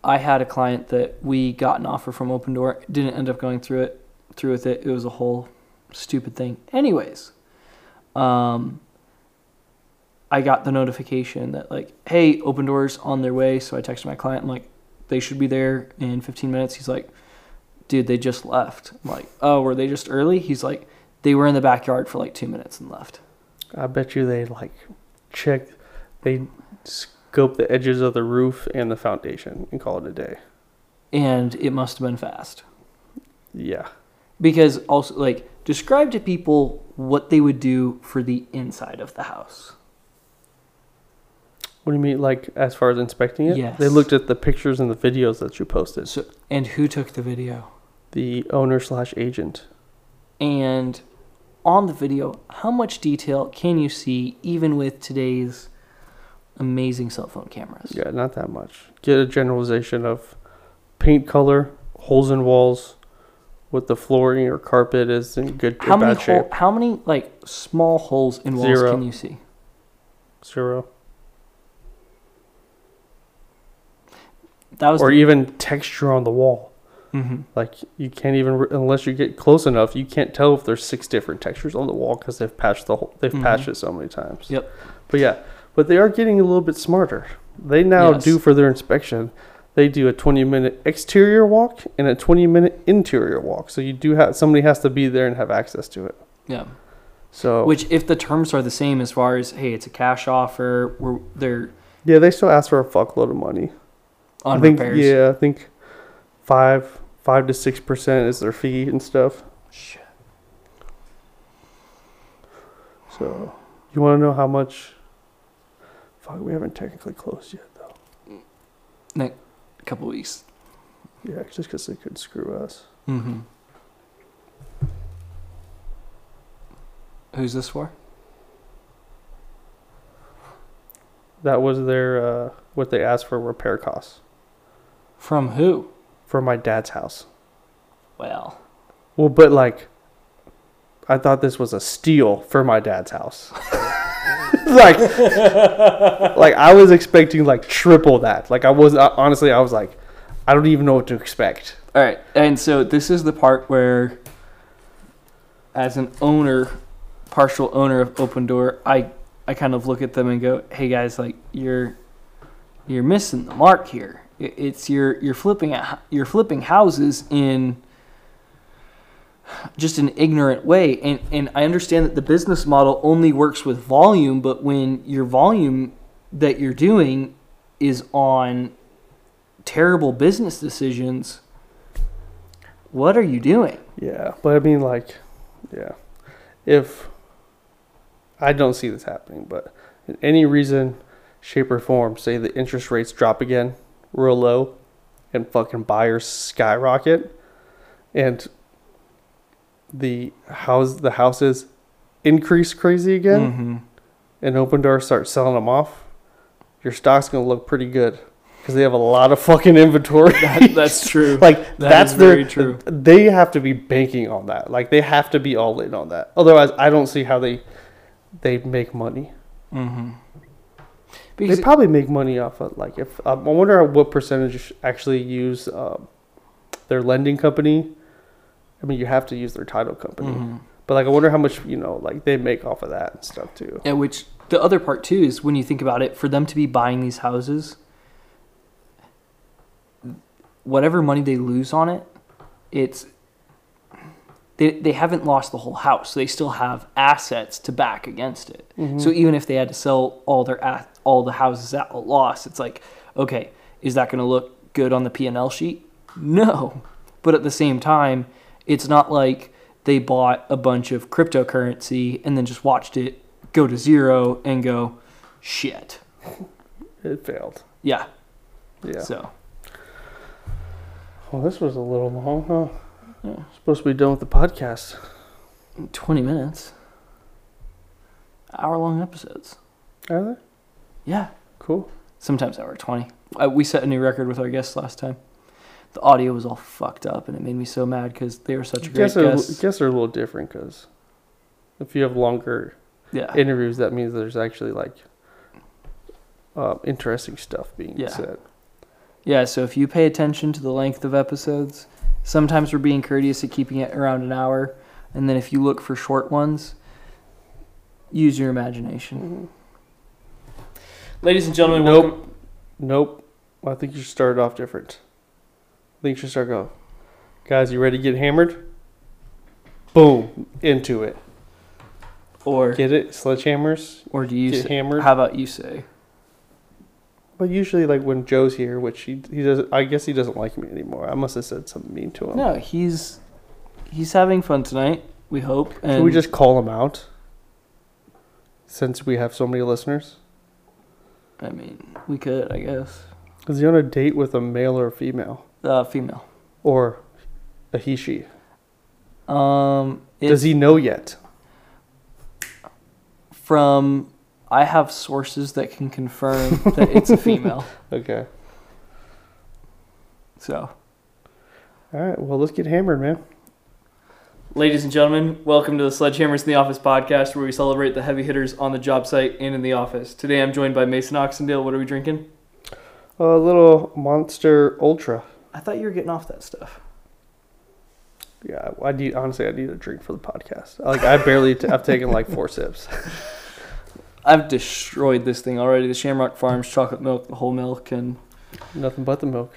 I had a client that we got an offer from Opendoor, didn't end up going through it through with it. It was a whole stupid thing. Anyways, um I got the notification that like, hey, Opendoor's on their way. So I texted my client, I'm like, they should be there in 15 minutes. He's like, dude, they just left. I'm like, oh, were they just early? He's like, they were in the backyard for like two minutes and left. I bet you they like check, they scope the edges of the roof and the foundation and call it a day. And it must have been fast. Yeah, Because also, like, describe to people what they would do for the inside of the house. what do you mean? Like as far as inspecting it? Yes. They looked at the pictures and the videos that you posted. So, and who took the video? The owner slash agent. And on the video, how much detail can you see, even with today's amazing cell phone cameras? Yeah, not that much. Get a generalization of paint color, holes in walls, what the flooring or carpet is in good How many bad shape. hole, how many like small holes in walls Zero. can you see? Zero. That was Or even texture on the wall. hmm Like you can't even unless you get close enough, you can't tell if there's six different textures on the wall because they've patched the whole, they've Mhm. patched it so many times. Yep. But yeah, but they are getting a little bit smarter. They now Yes. do for their inspection. They do a 20 minute exterior walk and a 20 minute interior walk. So you do have somebody has to be there and have access to it. yeah. So Which, if the terms are the same as far as hey, it's a cash offer, we're they're yeah, they still ask for a fuckload of money. on I think repairs. yeah, I think five five to six percent is their fee and stuff. Shit. So you want to know how much? Fuck, we haven't technically closed yet though. A couple weeks. Yeah, just because they could screw us. Mm-hmm. Who's this for? That was their uh, what they asked for repair costs From who? for my dad's house. Well, Well, but like, I thought this was a steal for my dad's house. like, like I was expecting like triple that. Like I was honestly, I was like, I don't even know what to expect. all right. And so this is the part where, as an owner, partial owner of Opendoor, I I kind of look at them and go, "Hey guys, like you're you're missing the mark here. It's you're you're flipping you're flipping houses in." Just an ignorant way. And and I understand that the business model only works with volume but when your volume that you're doing is on terrible business decisions what are you doing? Yeah, but I mean, like, yeah, if I don't see this happening, but any reason shape, or form, say the interest rates drop again, real low, and fucking buyers skyrocket, and the house the houses increase crazy again, Mhm. and Opendoor starts selling them off, your stock's gonna look pretty good because they have a lot of fucking inventory. That, that's true. like That that's is very true. they have to be banking on that like they have to be all in on that otherwise i don't see how they they make money Mm-hmm. they probably make money off of like if um, i wonder what percentage actually use um, their lending company i mean you have to use their title company Mhm. but like i wonder how much you know like they make off of that and stuff too Yeah, which the other part too is when you think about it, for them to be buying these houses, whatever money they lose on it, it's they they haven't lost the whole house. so They still have assets to back against it. Mm-hmm. So even if they had to sell all their all the houses at a loss, it's like, okay, is that going to look good on the P and L sheet? No, but at the same time, it's not like they bought a bunch of cryptocurrency and then just watched it go to zero and go, shit. it failed Yeah. yeah So well this was a little long huh Yeah. supposed to be done with the podcast twenty minutes, hour long episodes. are they Yeah. cool Sometimes hour twenty. Uh, we set a new record with our guests last time. The audio was all fucked up, and it made me so mad because they were such a great guess they're, guest. guess they're a little different because if you have longer Yeah. interviews, that means there's actually like uh, interesting stuff being Yeah. said. Yeah, so if you pay attention to the length of episodes, sometimes we're being courteous at keeping it around an hour. And then if you look for short ones, use your imagination. Ladies and gentlemen, Nope. welcome. Nope. I think you should start off different. You should start go. Guys, you ready to get hammered? Boom, into it. Or Get it? Sledgehammers. or do you Get say, hammered. how about you say? But usually, like when Joe's here, which he he does, I guess he doesn't like me anymore. I must have said something mean to him. No, he's he's having fun tonight, we hope. And Can we just call him out? Since we have so many listeners, I mean, we could, I guess. is he on a date with a male or a female, Uh female. or a he she? Um Does he know yet? from I have sources that can confirm that it's a female. Okay. So All right. Well, let's get hammered, man. Ladies and gentlemen, welcome to the Sledgehammers in the Office podcast where we celebrate the heavy hitters on the job site and in the office. Today I'm joined by Mason Oxendale. What are we drinking? A little Monster Ultra. I thought you were getting off that stuff. Yeah, I need honestly. I need a drink for the podcast. Like I barely. T- I've taken like four sips. I've destroyed this thing already. The Shamrock Farms chocolate milk, the whole milk, and Nothing but the milk.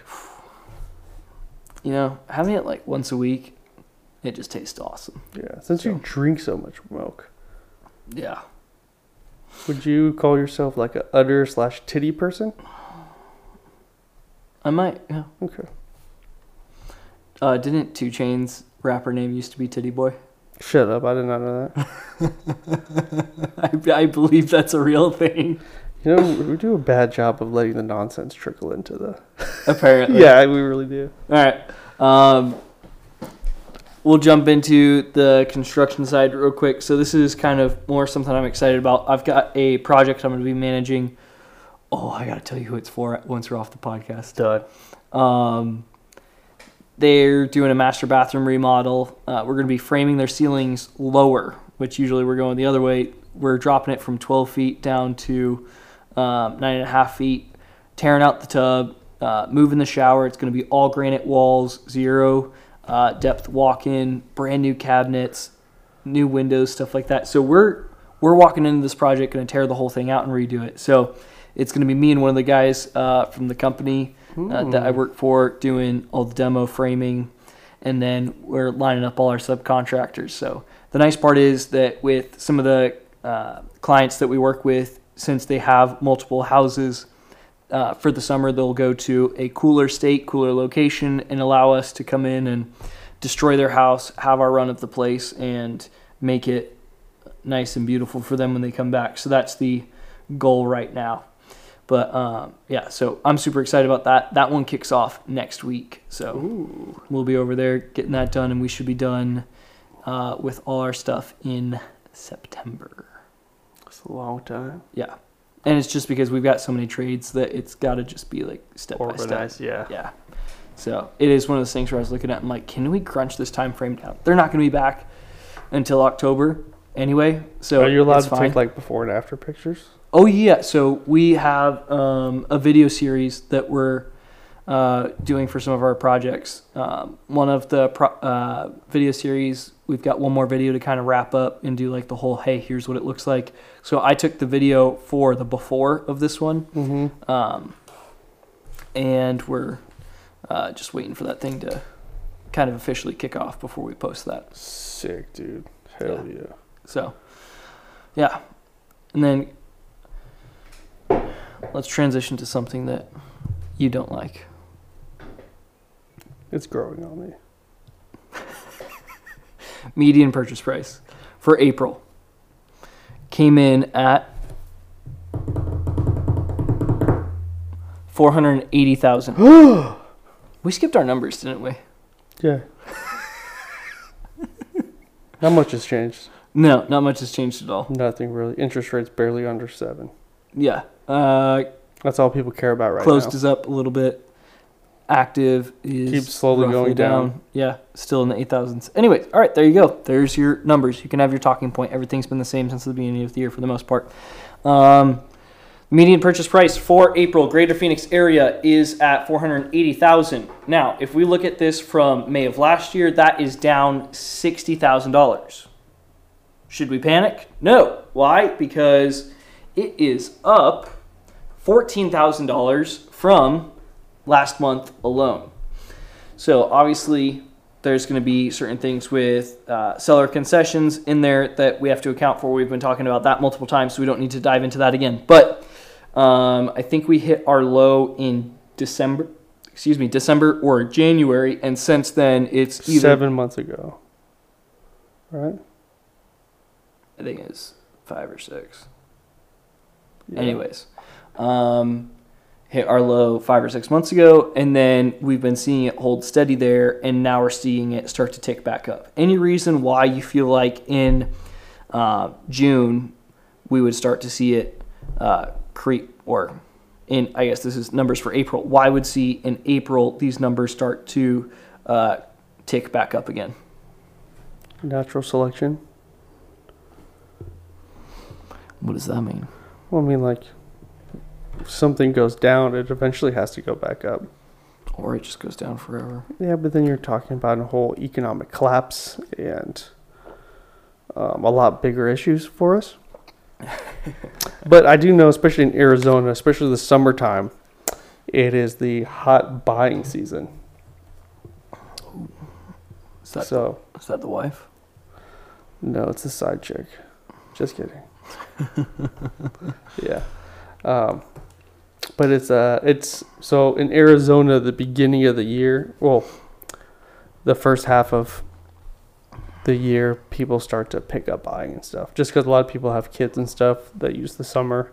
you know, having it like once a week, it just tastes awesome. Yeah. Since you drink so much milk, Yeah. would you call yourself like a udder slash titty person? I might, yeah. Okay. Uh, didn't 2 Chainz rapper name used to be Tity Boi? Shut up. I did not know that. I, I believe that's a real thing. You know, we do a bad job of letting the nonsense trickle into the. Apparently. Yeah, we really do. All right. Um, we'll jump into the construction side real quick. So this is kind of more something I'm excited about. I've got a project I'm going to be managing. Oh, I got to tell you who it's for once we're off the podcast. Done. Um, they're doing a master bathroom remodel. Uh, we're going to be framing their ceilings lower, which usually we're going the other way. We're dropping it from 12 feet down to um, nine and a half feet, tearing out the tub, uh, moving the shower. It's going to be all granite walls, zero uh, depth walk-in, brand new cabinets, new windows, stuff like that. So we're we're walking into this project, going to tear the whole thing out and redo it. So it's going to be me and one of the guys uh, from the company uh, that I work for doing all the demo framing, and then we're lining up all our subcontractors. So the nice part is that with some of the uh, clients that we work with, since they have multiple houses uh, for the summer, they'll go to a cooler state, cooler location, and allow us to come in and destroy their house, have our run of the place, and make it nice and beautiful for them when they come back. So that's the goal right now. But um, yeah, so I'm super excited about that. That one kicks off next week, so Ooh. we'll be over there getting that done, and we should be done uh, with all our stuff in September. It's a long time. Yeah, and it's just because we've got so many trades that it's got to just be like step by step. Organized, yeah. Yeah. So it is one of those things where I was looking at, I'm like, can we crunch this time frame down? They're not going to be back until October anyway, so Are you allowed to fine. take like before and after pictures? Oh yeah, so we have um, a video series that we're uh, doing for some of our projects. Um, one of the pro- uh, video series, we've got one more video to kind of wrap up and do like the whole hey, here's what it looks like. So I took the video for the before of this one, Mm-hmm. um, and we're uh, just waiting for that thing to kind of officially kick off before we post that. Sick, dude. Hell yeah. So, yeah. And then let's transition to something that you don't like. It's growing on me. Median purchase price for April came in at 480,000. we skipped our numbers, didn't we? Yeah. Not much has changed. No, not much has changed at all. Nothing really. Interest rates barely under seven. Yeah. Uh, That's all people care about right now. closed now. is up a little bit. Active is Keeps slowly going down. Yeah, still in the eight thousands. Anyways, all right, there you go. There's your numbers. You can have your talking point. Everything's been the same since the beginning of the year for the most part. Um, median purchase price for April, Greater Phoenix area is at four hundred eighty thousand. Now, if we look at this from May of last year, that is down sixty thousand dollars. Should we panic? No. Why? Because it is up $14,000 from last month alone. So obviously, there's going to be certain things with uh, seller concessions in there that we have to account for. We've been talking about that multiple times, so we don't need to dive into that again. But um, I think we hit our low in December. Excuse me, December or January, and since then it's Seven months ago. Right? I think it's five or six. Yeah. Anyways, um, hit our low five or six months ago, and then we've been seeing it hold steady there, and now we're seeing it start to tick back up. Any reason why you feel like in uh, June we would start to see it uh, creep, or in I guess this is numbers for April. Why would see in April these numbers start to uh, tick back up again? Natural selection. What does that mean? Well, I mean, like, if something goes down, it eventually has to go back up. Or it just goes down forever? Yeah, but then you're talking about a whole economic collapse and um, a lot bigger issues for us. but I do know, especially in Arizona, especially the summertime, it is the hot buying season. Is that, So, is that the wife? no, it's a side chick. Just kidding. yeah. Um, but it's uh it's so in Arizona the beginning of the year, well, the first half of the year people start to pick up buying and stuff. Just cuz a lot of people have kids and stuff that use the summer.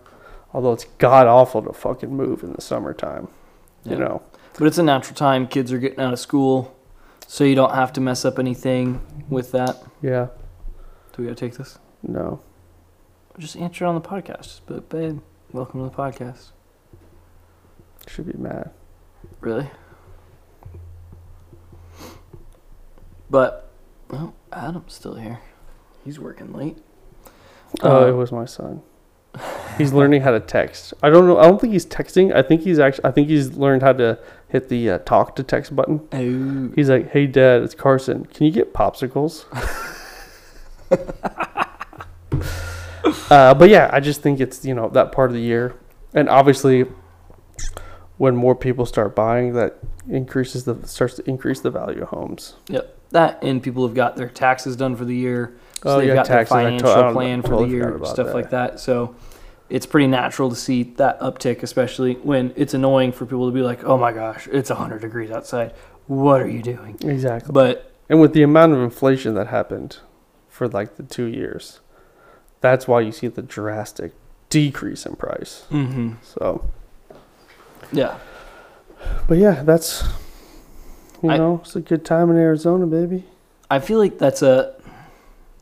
Although it's god awful to fucking move in the summertime, you know. But it's a natural time. Kids are getting out of school, so you don't have to mess up anything with that. Yeah. Do we gotta take this? No. Just answer on the podcast. Like, babe, welcome to the podcast. Should be mad. Really? But, well, Adam's still here. He's working late. Oh, Uh, it was my son. He's learning how to text. I don't know. I don't think he's texting. I think he's actually. I think he's learned how to hit the uh, talk to text button. Oh. He's like, "Hey, Dad, it's Carson. Can you get popsicles?" uh, but yeah, I just think it's you know that part of the year, and obviously, when more people start buying, that increases the starts to increase the value of homes. Yep, that and people have got their taxes done for the year. So Oh, they've yeah, got taxes. Their financial plan for totally the year, stuff that. like that. So it's pretty natural to see that uptick, especially when it's annoying for people to be like, "Oh my gosh, it's 100 degrees outside. What are you doing?" Exactly. But And with the amount of inflation that happened for like the two years, that's why you see the drastic decrease in price. hmm So Yeah. But yeah, that's you I- know, it's a good time in Arizona, baby. I feel like that's a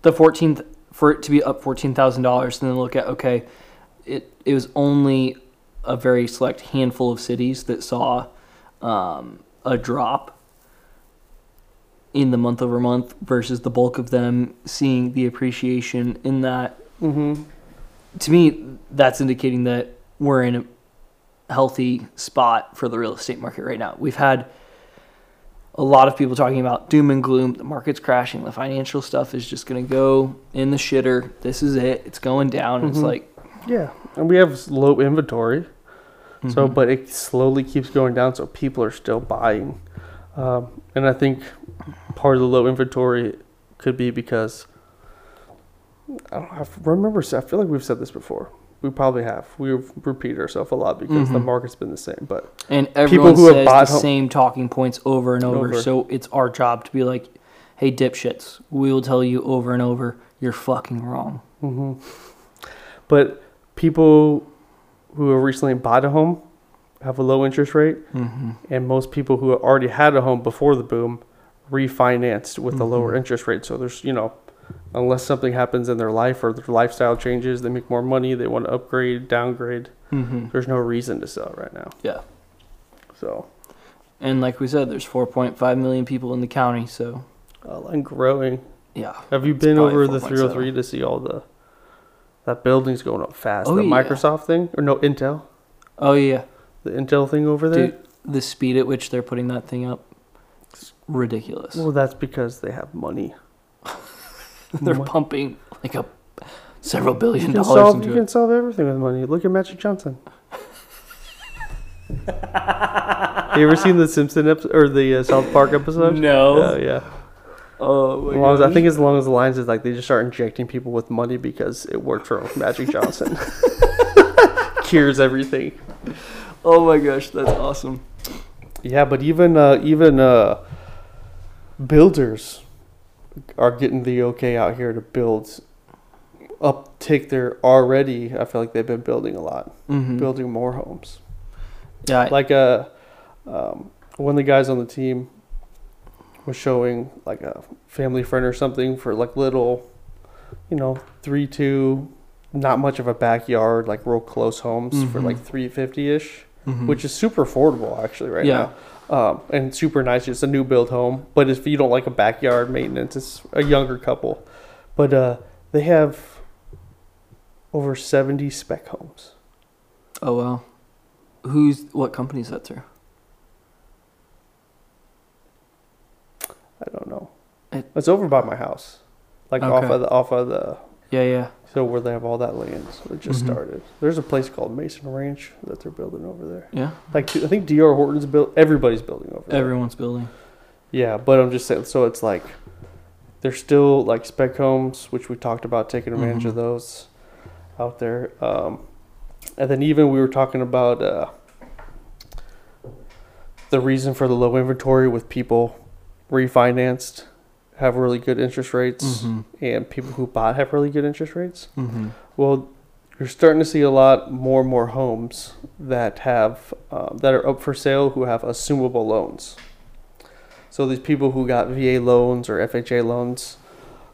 the fourteenth for it to be up fourteen thousand dollars, and then look at okay, it it was only a very select handful of cities that saw um, a drop in the month over month versus the bulk of them seeing the appreciation in that. Mm-hmm. To me, that's indicating that we're in a healthy spot for the real estate market right now. We've had a lot of people talking about doom and gloom. The market's crashing. The financial stuff is just going to go in the shitter. This is it. It's going down. It's Mhm. like, Yeah, and we have low inventory, so mhm. but it slowly keeps going down. So people are still buying, um, and I think part of the low inventory could be because I don't I remember. I feel like we've said this before. We probably have. We've repeated ourselves a lot because the Mhm. market's been the same. But and people everyone who have says bought the home- same talking points over and over, Over. So it's our job to be like, hey, dipshits, we will tell you over and over, you're fucking wrong. hmm but people who have recently bought a home have a low interest rate, Mm-hmm. and most people who already had a home before the boom refinanced with a lower interest rate. So there's, you know, unless something happens in their life or their lifestyle changes, they make more money, they want to upgrade, downgrade. Mm-hmm. There's no reason to sell right now. Yeah. So, And like we said, there's 4.5 million people in the county. So uh, and growing. yeah. Have you been over the 4.7. 303 to see all the that building's going up fast? Oh, the yeah. Microsoft thing or no Intel? Oh yeah, The Intel thing over there? dude. The speed at which they're putting that thing up, it's ridiculous. Well, that's because they have money. they're Mo- pumping like a several billion can, dollars solve, you into can solve everything with money. Look at Magic Johnson. you ever seen the Simpson episode or the uh, South Park episode? No. Oh yeah. Oh as, I think as long as the lines is like they just start injecting people with money because it worked for Magic Johnson. Cures everything. Oh my gosh, that's awesome. Yeah, but even uh, even uh, builders are getting the okay out here to build up take their already. I feel like they've been building a lot, Mm-hmm. building more homes. Yeah. Like uh, um, one of the guys on the team was showing like a family friend or something for like little, you know, three two, not much of a backyard, like real close homes for Mhm. like three fifty ish mhm. which is super affordable actually right Yeah. now. Um, and super nice. It's a new build home, but if you don't like a backyard maintenance, it's a younger couple. But uh, they have over seventy spec homes. Oh wow. Who's what company is that through? I don't know. It- it's over by my house, like off of the off of the Yeah, yeah. so where they have all that land. So it just Mhm. started. There's a place called Mason Ranch that they're building over there. Yeah. Like I think D.R. Horton's built. Everybody's building over there. Everyone's building. Yeah, but I'm just saying. So it's like there's still like spec homes, which we talked about taking advantage of Mhm. those out there. Um, and then even we were talking about uh, the reason for the low inventory with people refinanced have really good interest rates, Mm-hmm. and people who bought have really good interest rates. Mm-hmm. Well, you're starting to see a lot more and more homes that have um, that are up for sale who have assumable loans. So these people who got VA loans or FHA loans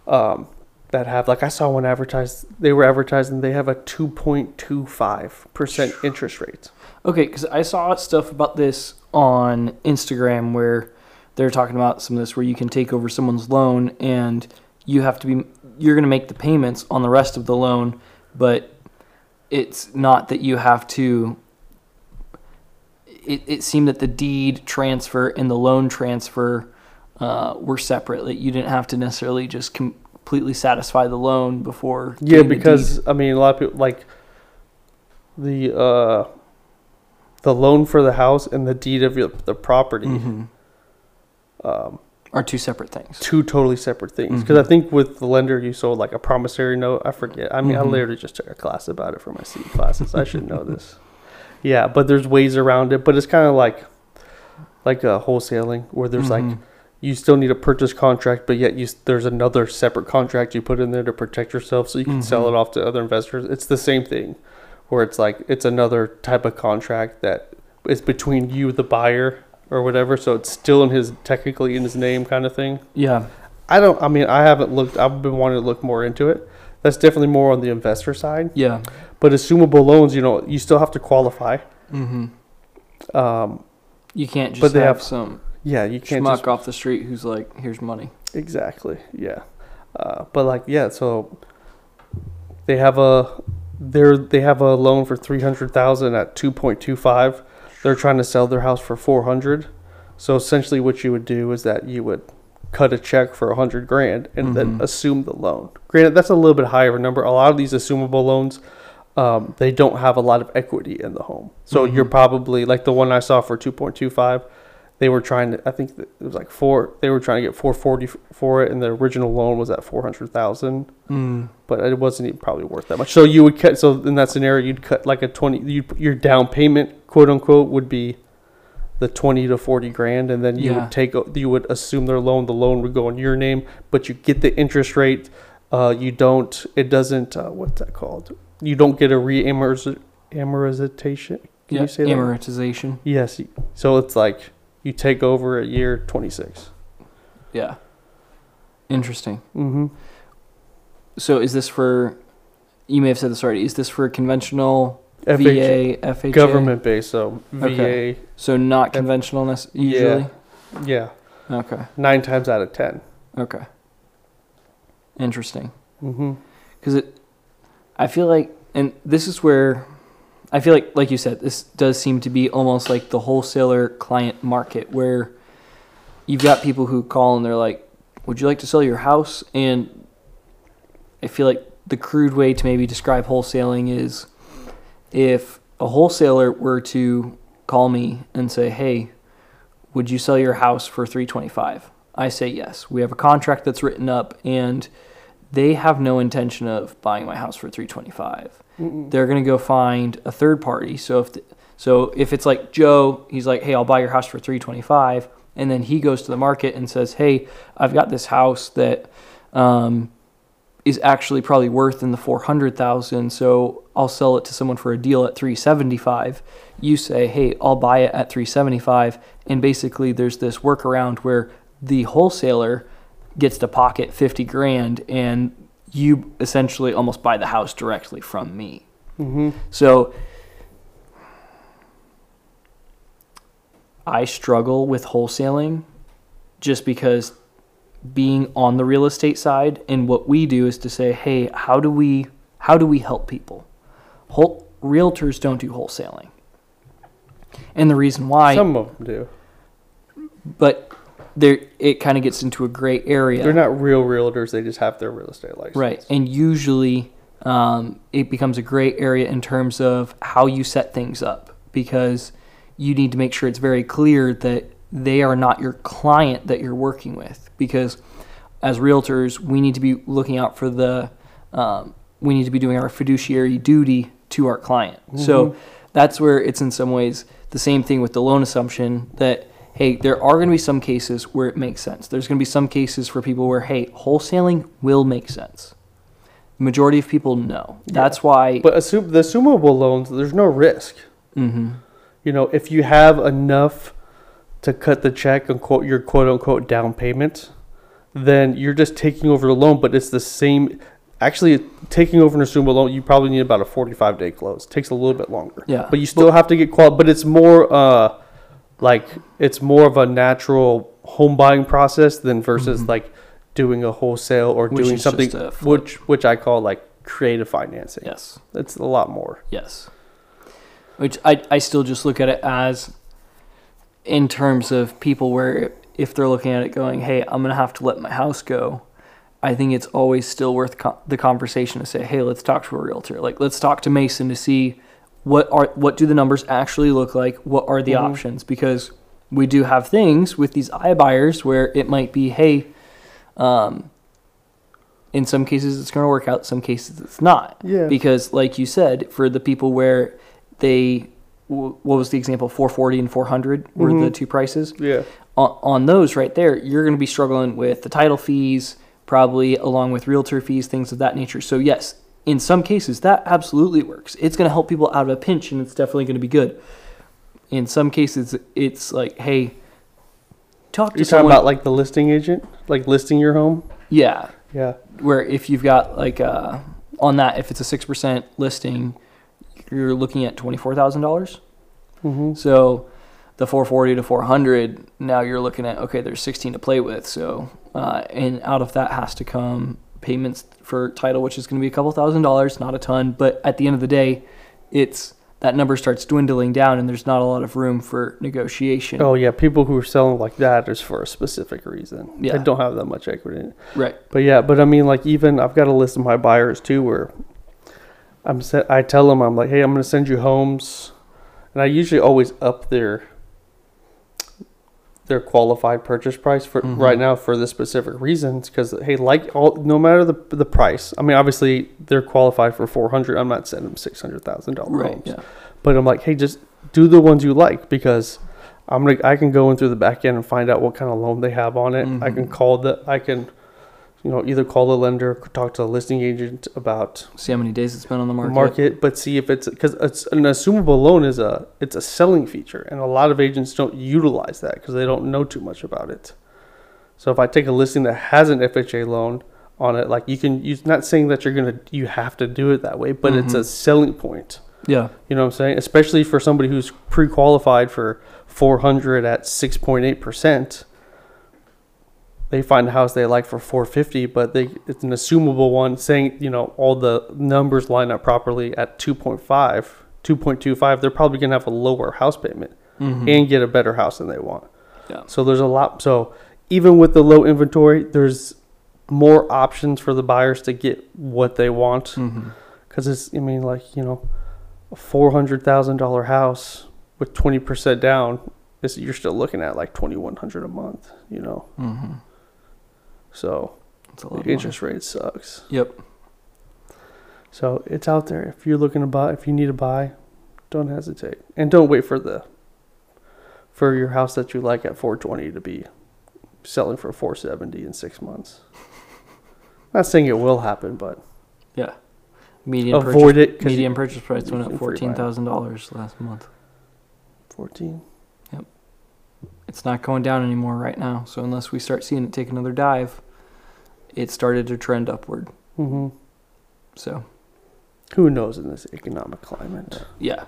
um, that have like I saw one advertised they were advertising they have a 2.25 percent interest rate. Okay, because I saw stuff about this on Instagram where they're talking about some of this where you can take over someone's loan and you have to be you're going to make the payments on the rest of the loan, but it's not that you have to. It, it seemed that the deed transfer and the loan transfer uh, were separate. That you didn't have to necessarily just completely satisfy the loan before. Yeah, because. I mean a lot of people like the uh, the loan for the house and the deed of your, the property. Mhm. Um, are two separate things. two totally separate things. Because Mhm. I think with the lender, you sold like a promissory note. I forget. I mean, I Mhm. literally just took a class about it for my C classes. I should know this. Yeah, but there's ways around it. But it's kind of like like uh, wholesaling, where there's like Mhm. you still need a purchase contract, but yet you there's another separate contract you put in there to protect yourself, so you can sell Mhm. it off to other investors. It's the same thing, where it's like it's another type of contract that is between you, the buyer, or whatever. So it's still in his technically in his name, kind of thing. Yeah. I don't. I mean, I haven't looked. I've been wanting to look more into it. That's definitely more on the investor side. Yeah. But assumable loans, you know, you still have to qualify. Mm-hmm. Um, You can't just But they have, have- some yeah, you can't schmuck just off the street who's like, "Here's money." exactly. Yeah, uh, but like yeah, so they have a they're they have a loan for three hundred thousand at two point two five. They're trying to sell their house for four hundred. So essentially, what you would do is that you would cut a check for a hundred grand and then Mhm. assume the loan. Granted, that's a little bit higher of a number. A lot of these assumable loans, um, they don't have a lot of equity in the home. So you're Mhm. probably like the one I saw for two point two five. They were trying to. I think it was like four. They were trying to get four forty for it, and the original loan was at four hundred thousand. Mm. But it wasn't even probably worth that much. So you would cut. So in that scenario, you'd cut like a twenty. You'd, your down payment, quote unquote, would be the twenty to forty grand, and then you Yeah. would take. You would assume their loan. The loan would go in your name, but you get the interest rate. Uh, you don't. It doesn't. Uh, what's that called? You don't get a re-amortization. Can yeah. you say that? amortization. Yes. So it's like you take over at year 26. Yeah. Interesting. Mm-hmm. So is this for? You may have said this already. Is this for conventional FHA, VA, FHA? government based. So Okay. So not conventional nec- usually. VA, yeah, Okay. nine times out of 10. Okay. Interesting. Mm-hmm. because it i feel like and this is where i feel like like you said this does seem to be almost like the wholesaler client market where you've got people who call and they're like would you like to sell your house? And i feel like the crude way to maybe describe wholesaling is if a wholesaler were to call me and say hey would you sell your house for 325 i say yes. We have a contract that's written up and they have no intention of buying my house for 325 they're going to go find a third party. So if the, so if it's like joe he's like hey i'll buy your house for 325 and then he goes to the market and says hey i've got this house that um, is actually probably worth in the 400000 so i'll sell it to someone for a deal at 375 you say hey i'll buy it at 375 and basically there's this workaround where the wholesaler gets to pocket 50 grand and you essentially almost buy the house directly from me. Mm-hmm. So I struggle with wholesaling just because being on the real estate side and what we do is to say, "Hey, how do we how do we help people?" Whole, realtors don't do wholesaling. And the reason why Some of them do. but there it kind of gets into a gray area. They're not real realtors. They just have their real estate license. Right. And usually um, it becomes a gray area in terms of how you set things up because you need to make sure it's very clear that they are not your client that you're working with. Because as realtors, we need to be looking out for the, um, we need to be doing our fiduciary duty to our client. So that's where it's in some ways the same thing with the loan assumption that hey, there are going to be some cases where it makes sense. There's going to be some cases for people where, hey, wholesaling will make sense. The majority of people know. That's why. But assume the assumable loans, there's no risk. hmm You know, if you have enough to cut the check and quote your quote unquote down payment, then you're just taking over the loan, but it's the same. Actually, taking over an assumable loan, you probably need about a 45 day close. takes a little bit longer. Yeah. But you still have to get qual. But it's more uh, like it's more of a natural home buying process than versus Mhm. like doing a wholesale or Which doing something just a flip. which which I call like creative financing. Yes. It's a lot more. Yes. Which I, I still just look at it as in terms of people where if they're looking at it going, hey, I'm going to have to let my house go, I think it's always still worth co- the conversation to say, hey, let's talk to a realtor. Like, let's talk to Mason to see what are what do the numbers actually look like? What are the Mhm. options? Because we do have things with these iBuyers where it might be, hey, um, in some cases it's going to work out, some cases it's not Yeah. because like you said for the people where they what was the example 440 and 400 were the Mhm. two prices yeah. on, on those right there you're going to be struggling with the title fees probably along with realtor fees things of that nature so yes in some cases that absolutely works it's going to help people out of a pinch and it's definitely going to be good in some cases, it's like, hey, talk to You're talking someone. about like the listing agent, like listing your home. yeah, Yeah. where if you've got like uh, on that, if it's a six percent listing, you're looking at twenty four thousand dollars. Mm-hmm. So the 440 to 400, now you're looking at okay, there's 16 to play with. So uh, and out of that has to come payments for title, which is going to be a couple thousand dollars, not a ton, but at the end of the day, it's that number starts dwindling down, and there's not a lot of room for negotiation. Oh yeah, people who are selling like that is for a specific reason. Yeah. They don't have that much equity in it. Right. But yeah, but I mean, like even I've got a list of my buyers too, where I'm set. I tell them I'm like, hey, I'm going to send you homes, and I usually always up their their qualified purchase price for Mhm. right now for the specific reasons. Because hey, like all, no matter the the price, I mean, obviously they're qualified for 400. I'm not sending them six hundred thousand dollar Right. homes. Yeah. But I'm like, hey, just do the ones you like because I'm gonna I can go in through the back end and find out what kind of loan they have on it. I can Mhm. call the I can, you know, either call the lender, talk to the listing agent about See how many days it's been on the market. market, but see if it's because it's an assumable loan is a it's a selling feature, and a lot of agents don't utilize that because they don't know too much about it. So if I take a listing that has an FHA loan on it, like you can, you're not saying that you're gonna you have to do it that way, but it's a Mhm. selling point. Yeah. You know what I'm saying? Especially for somebody who's pre-qualified for 400 at 6.8%. They find a house they like for 450, but they it's an assumable one saying, you know, all the numbers line up properly at 2.5, 2.25, they're probably going to have a lower house payment Mhm. and get a better house than they want. Yeah. So there's a lot so even with the low inventory, there's more options for the buyers to get what they want because it's i mean like you know a $400000 house with 20% down is you're still looking at like 2100 a month you know Mhm. So It's a lot. the interest rate sucks Yep. so it's out there if you're looking to buy if you need to buy don't hesitate and don't wait for the for your house that you like at 420 to be selling for 470 in six months not saying it will happen but Yeah. Median avoid purchase, it median purchase price went up free buy it. fourteen thousand dollars last month. 14 It's not going down anymore right now. So unless we start seeing it take another dive, it started to trend upward. mm-hmm. So who knows in this economic climate yeah,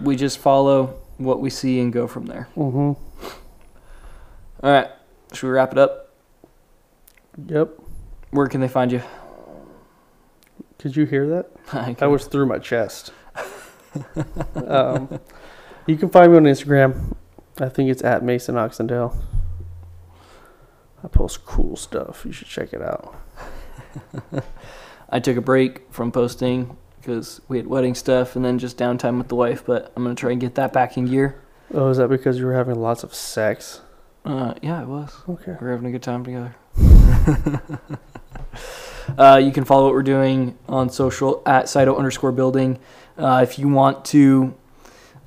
we just follow what we see and go from there. mm-hmm. All right, should we wrap it up? Yep. Where can they find you? Did you hear that? I That was through my chest. um, you can find me on Instagram. I think it's at Mason Oxendale. I post cool stuff. You should check it out. I took a break from posting because we had wedding stuff and then just downtime with the wife. But I'm gonna try and get that back in gear. Oh, is that because you were having lots of sex? Uh, yeah, it was. Okay. We're having a good time together. uh, you can follow what we're doing on social at SITO underscore building. Uh, if you want to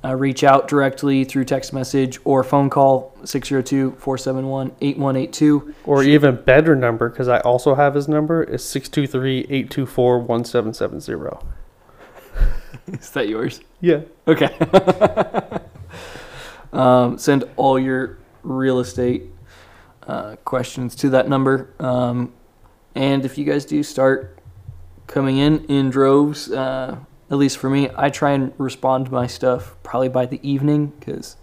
uh, reach out directly through text message or phone call, 602 471 8182. Or even better number, because I also have his number, is 623-824-1770. Is that yours? Yeah. Okay. um, send all your real estate uh, questions to that number. Um, and if you guys do start coming in in droves, uh, at least for me, I try and respond to my stuff probably by the evening because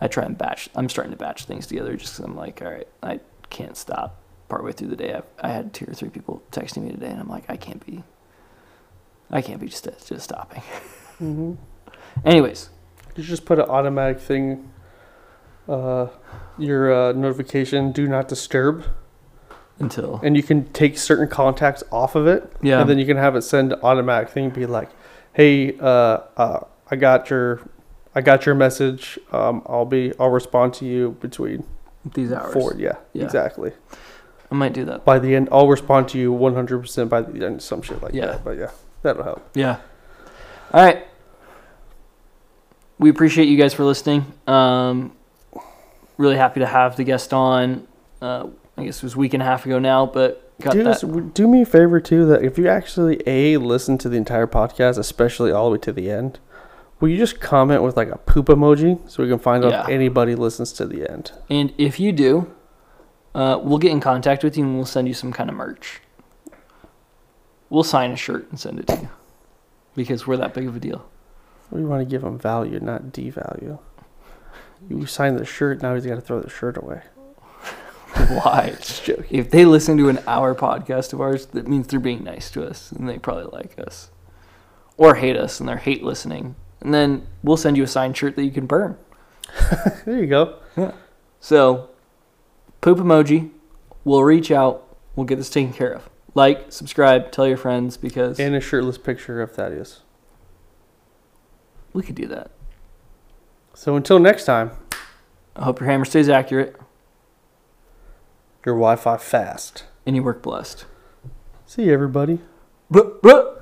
I try and batch. I'm starting to batch things together just because I'm like, all right, I can't stop partway through the day. I've, I had two or three people texting me today, and I'm like, I can't be. I can't be just just stopping. Mm-hmm. Anyways, You just put an automatic thing, uh, your uh, notification, do not disturb, until and you can take certain contacts off of it. yeah, And then you can have it send automatic thing, be like, "Hey, uh, uh, I got your, I got your message. Um, I'll be, I'll respond to you between these hours. four. Yeah, Yeah. exactly. I might do that. By the end, I'll respond to you 100 percent by the end. Some shit like Yeah. that. But yeah, that'll help. Yeah. All right. We appreciate you guys for listening. Um, really happy to have the guest on. Uh, I guess it was a week and a half ago now, but got do, that. us- do me a favor too that if you actually a listen to the entire podcast, especially all the way to the end, Will you just comment with like a poop emoji so we can find out if anybody listens to the end? And if you do, uh, we'll get in contact with you and we'll send you some kind of merch. We'll sign a shirt and send it to you because we're that big of a deal. We want to give him value, not devalue. You sign the shirt, now he's got to throw the shirt away. Why? Just joking. if they listen to an hour podcast of ours, that means they're being nice to us and they probably like us. Or hate us and they're hate listening. And then we'll send you a signed shirt that you can burn. There you go. Yeah. So, poop emoji. We'll reach out. We'll get this taken care of. Like, subscribe, tell your friends because And a shirtless picture of Thaddeus. we could do that. So until next time, I hope your hammer stays accurate your Wi Fi fast. and you work blessed. See you, everybody. Bruh, bruh.